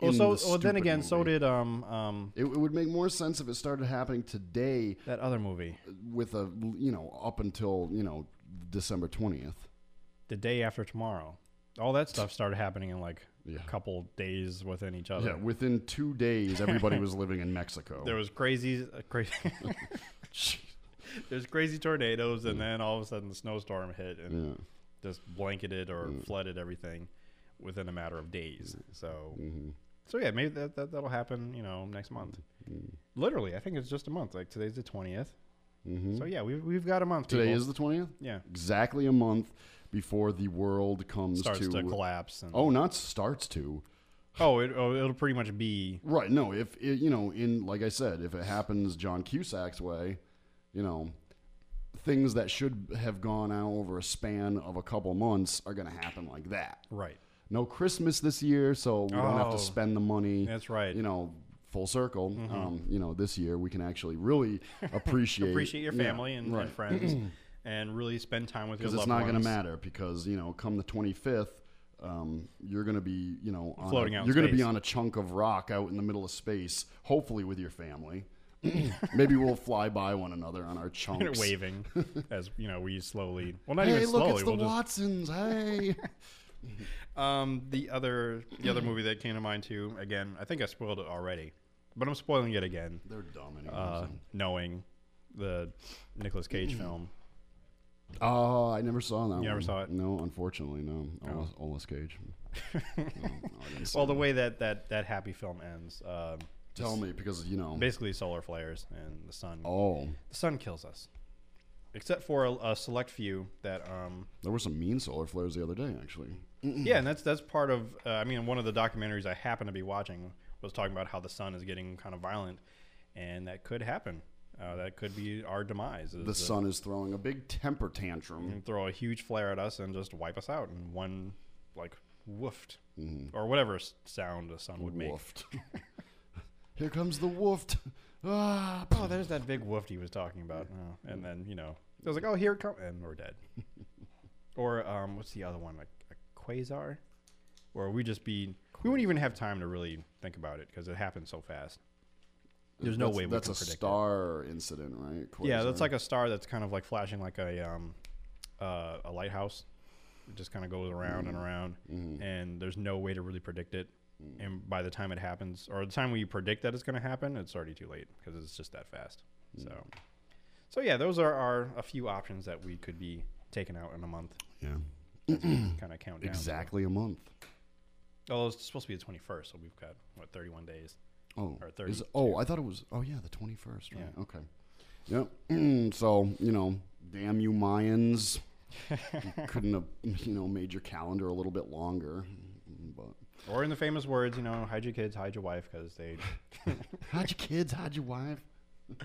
Well, so the well, then again, so did um um It, it would make more sense if it started happening today that other movie, with a you know up until you know December 20th. The Day After Tomorrow. All that stuff started happening in like Yeah. a couple days within each other. Yeah, within two days, everybody was living in Mexico. There was crazy, uh, crazy. There's crazy tornadoes, and then all of a sudden the snowstorm hit and yeah. just blanketed or flooded everything within a matter of days. So, Mm-hmm. so yeah, maybe that, that that'll happen. You know, next month. Mm-hmm. Literally, I think it's just a month. Like today's the 20th So yeah, we've we've got a month. Mm-hmm. Today people. is the 20th? yeah Exactly a month before the world comes starts to. to collapse. And, oh, not starts to. oh, it, oh, it'll pretty much be Right. No, if it, you know, in like I said, if it happens John Cusack's way, you know, things that should have gone out over a span of a couple months are going to happen like that. right. No Christmas this year, so we don't have Oh, to spend the money. that's right. Mm-hmm. You know, full circle. Um, you know, this year we can actually really appreciate Appreciate your yeah, family and, right. and friends, and really spend time with your because it's not going to ones. matter because you know come the 25th um, you're going to be you know on Floating a, out in you're going to be space. on a chunk of rock out in the middle of space hopefully with your family maybe we'll fly by one another on our chunks waving as you know we slowly. Well, not hey even look slowly. it's the we'll just watsons hey Um, the other the other movie that came to mind too. Again, I think I spoiled it already, but I'm spoiling it again, they're dumb anyways. uh, knowing the Nicolas Cage film. Oh i never saw that You never saw it? no unfortunately no Oh. Olas Cage No, no, I didn't see Well, the it. way that that that happy film ends, um, tell me because you know basically solar flares and the sun. oh The sun kills us, except for a, a select few that um, there were some mean solar flares the other day actually Yeah, and that's that's part of. Uh, I mean, one of the documentaries I happen to be watching was talking about how the sun is getting kind of violent, and that could happen. Uh, that could be our demise. is the sun is throwing a big temper tantrum can throw a huge flare at us and just wipe us out in one like woofed or whatever sound the sun would make. Here comes the woofed. Ah, Oh, there's that big woofed he was talking about. Oh, and then you know, it was like, oh, here it comes, and we're dead. or um, what's the other one? Like a quasar, where we just be we wouldn't even have time to really think about it because it happens so fast. There's no that's, way we that's can a predict it. star incident, right? Yeah, that's like a star that's kind of like flashing like a um, uh, a lighthouse. It just kind of goes around and around, and there's no way to really predict it. And by the time it happens, or the time we predict that it's going to happen, it's already too late because it's just that fast. So, so yeah, those are, are a few options that we could be taking out in a month. Yeah. kind of count down. Exactly a month. Oh, it's supposed to be the 21st, so we've got what 31 days. Oh, Or is- oh, I thought it was. Oh, yeah, the twenty first. Right. Yeah. Okay. Yep. so you know, damn you Mayans. You couldn't have you know made your calendar a little bit longer, but Or in the famous words, you know, hide your kids, hide your wife, because they. hide your kids, hide your wife.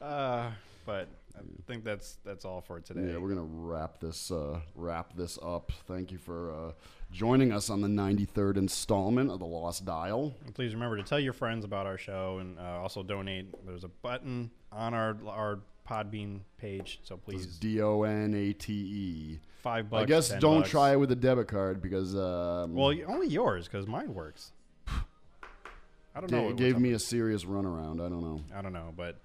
Uh, but I think that's that's all for today. Yeah, we're gonna wrap this uh, wrap this up. Thank you for uh, joining us on the ninety third installment of the Lost Dial. And please remember to tell your friends about our show and uh, also donate. There's a button on our our Podbean page, so please D O N A T E. five bucks. I guess don't bucks. try it with a debit card because um, Well, only yours because mine works. I don't know. It gave me a serious runaround. I don't know. I don't know, but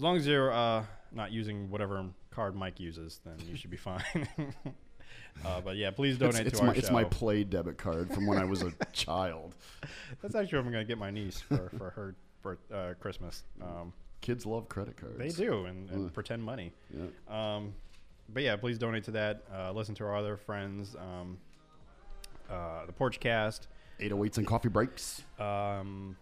as long as you're uh, not using whatever card Mike uses, then you should be fine. uh, but yeah, please donate It's, it's to my our it's show. my play debit card from when I was a child. That's actually what I'm gonna get my niece for for her for uh, Christmas. Um, Kids love credit cards. they do and, and pretend money. Yeah. Um, but yeah, please donate to that. Uh, listen to our other friends, um, uh, the Porchcast. 808s and coffee breaks. Um,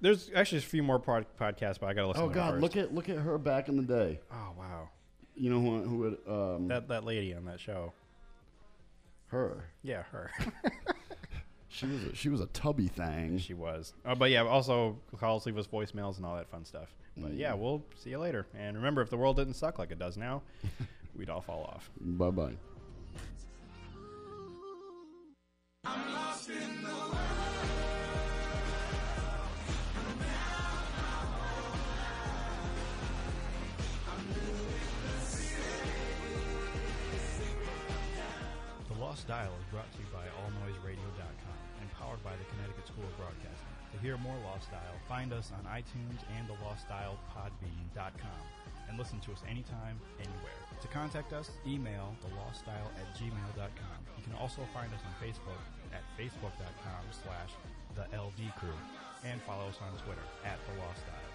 there's actually a few more pod- podcasts, but I gotta listen. Oh to them Oh, God, first. look at look at her back in the day. Oh wow, You know who who had, um, that that lady on that show. her. Yeah, her. She was a, she was a tubby thing. she was. Uh, but yeah, also call us, leave us voicemails and all that fun stuff. But yeah, Mm. we'll see you later. And remember, if the world didn't suck like it does now, we'd all fall off. Bye bye. Lost Dial is brought to you by AllNoiseRadio.com and powered by the Connecticut School of Broadcasting. To hear more Lost Dial, find us on iTunes and the Lost Dial Podbean.com and listen to us anytime, anywhere. To contact us, email thelostdial at gmail.com. You can also find us on Facebook at facebook.com slash the LD Crew and follow us on Twitter at the Lost Dial.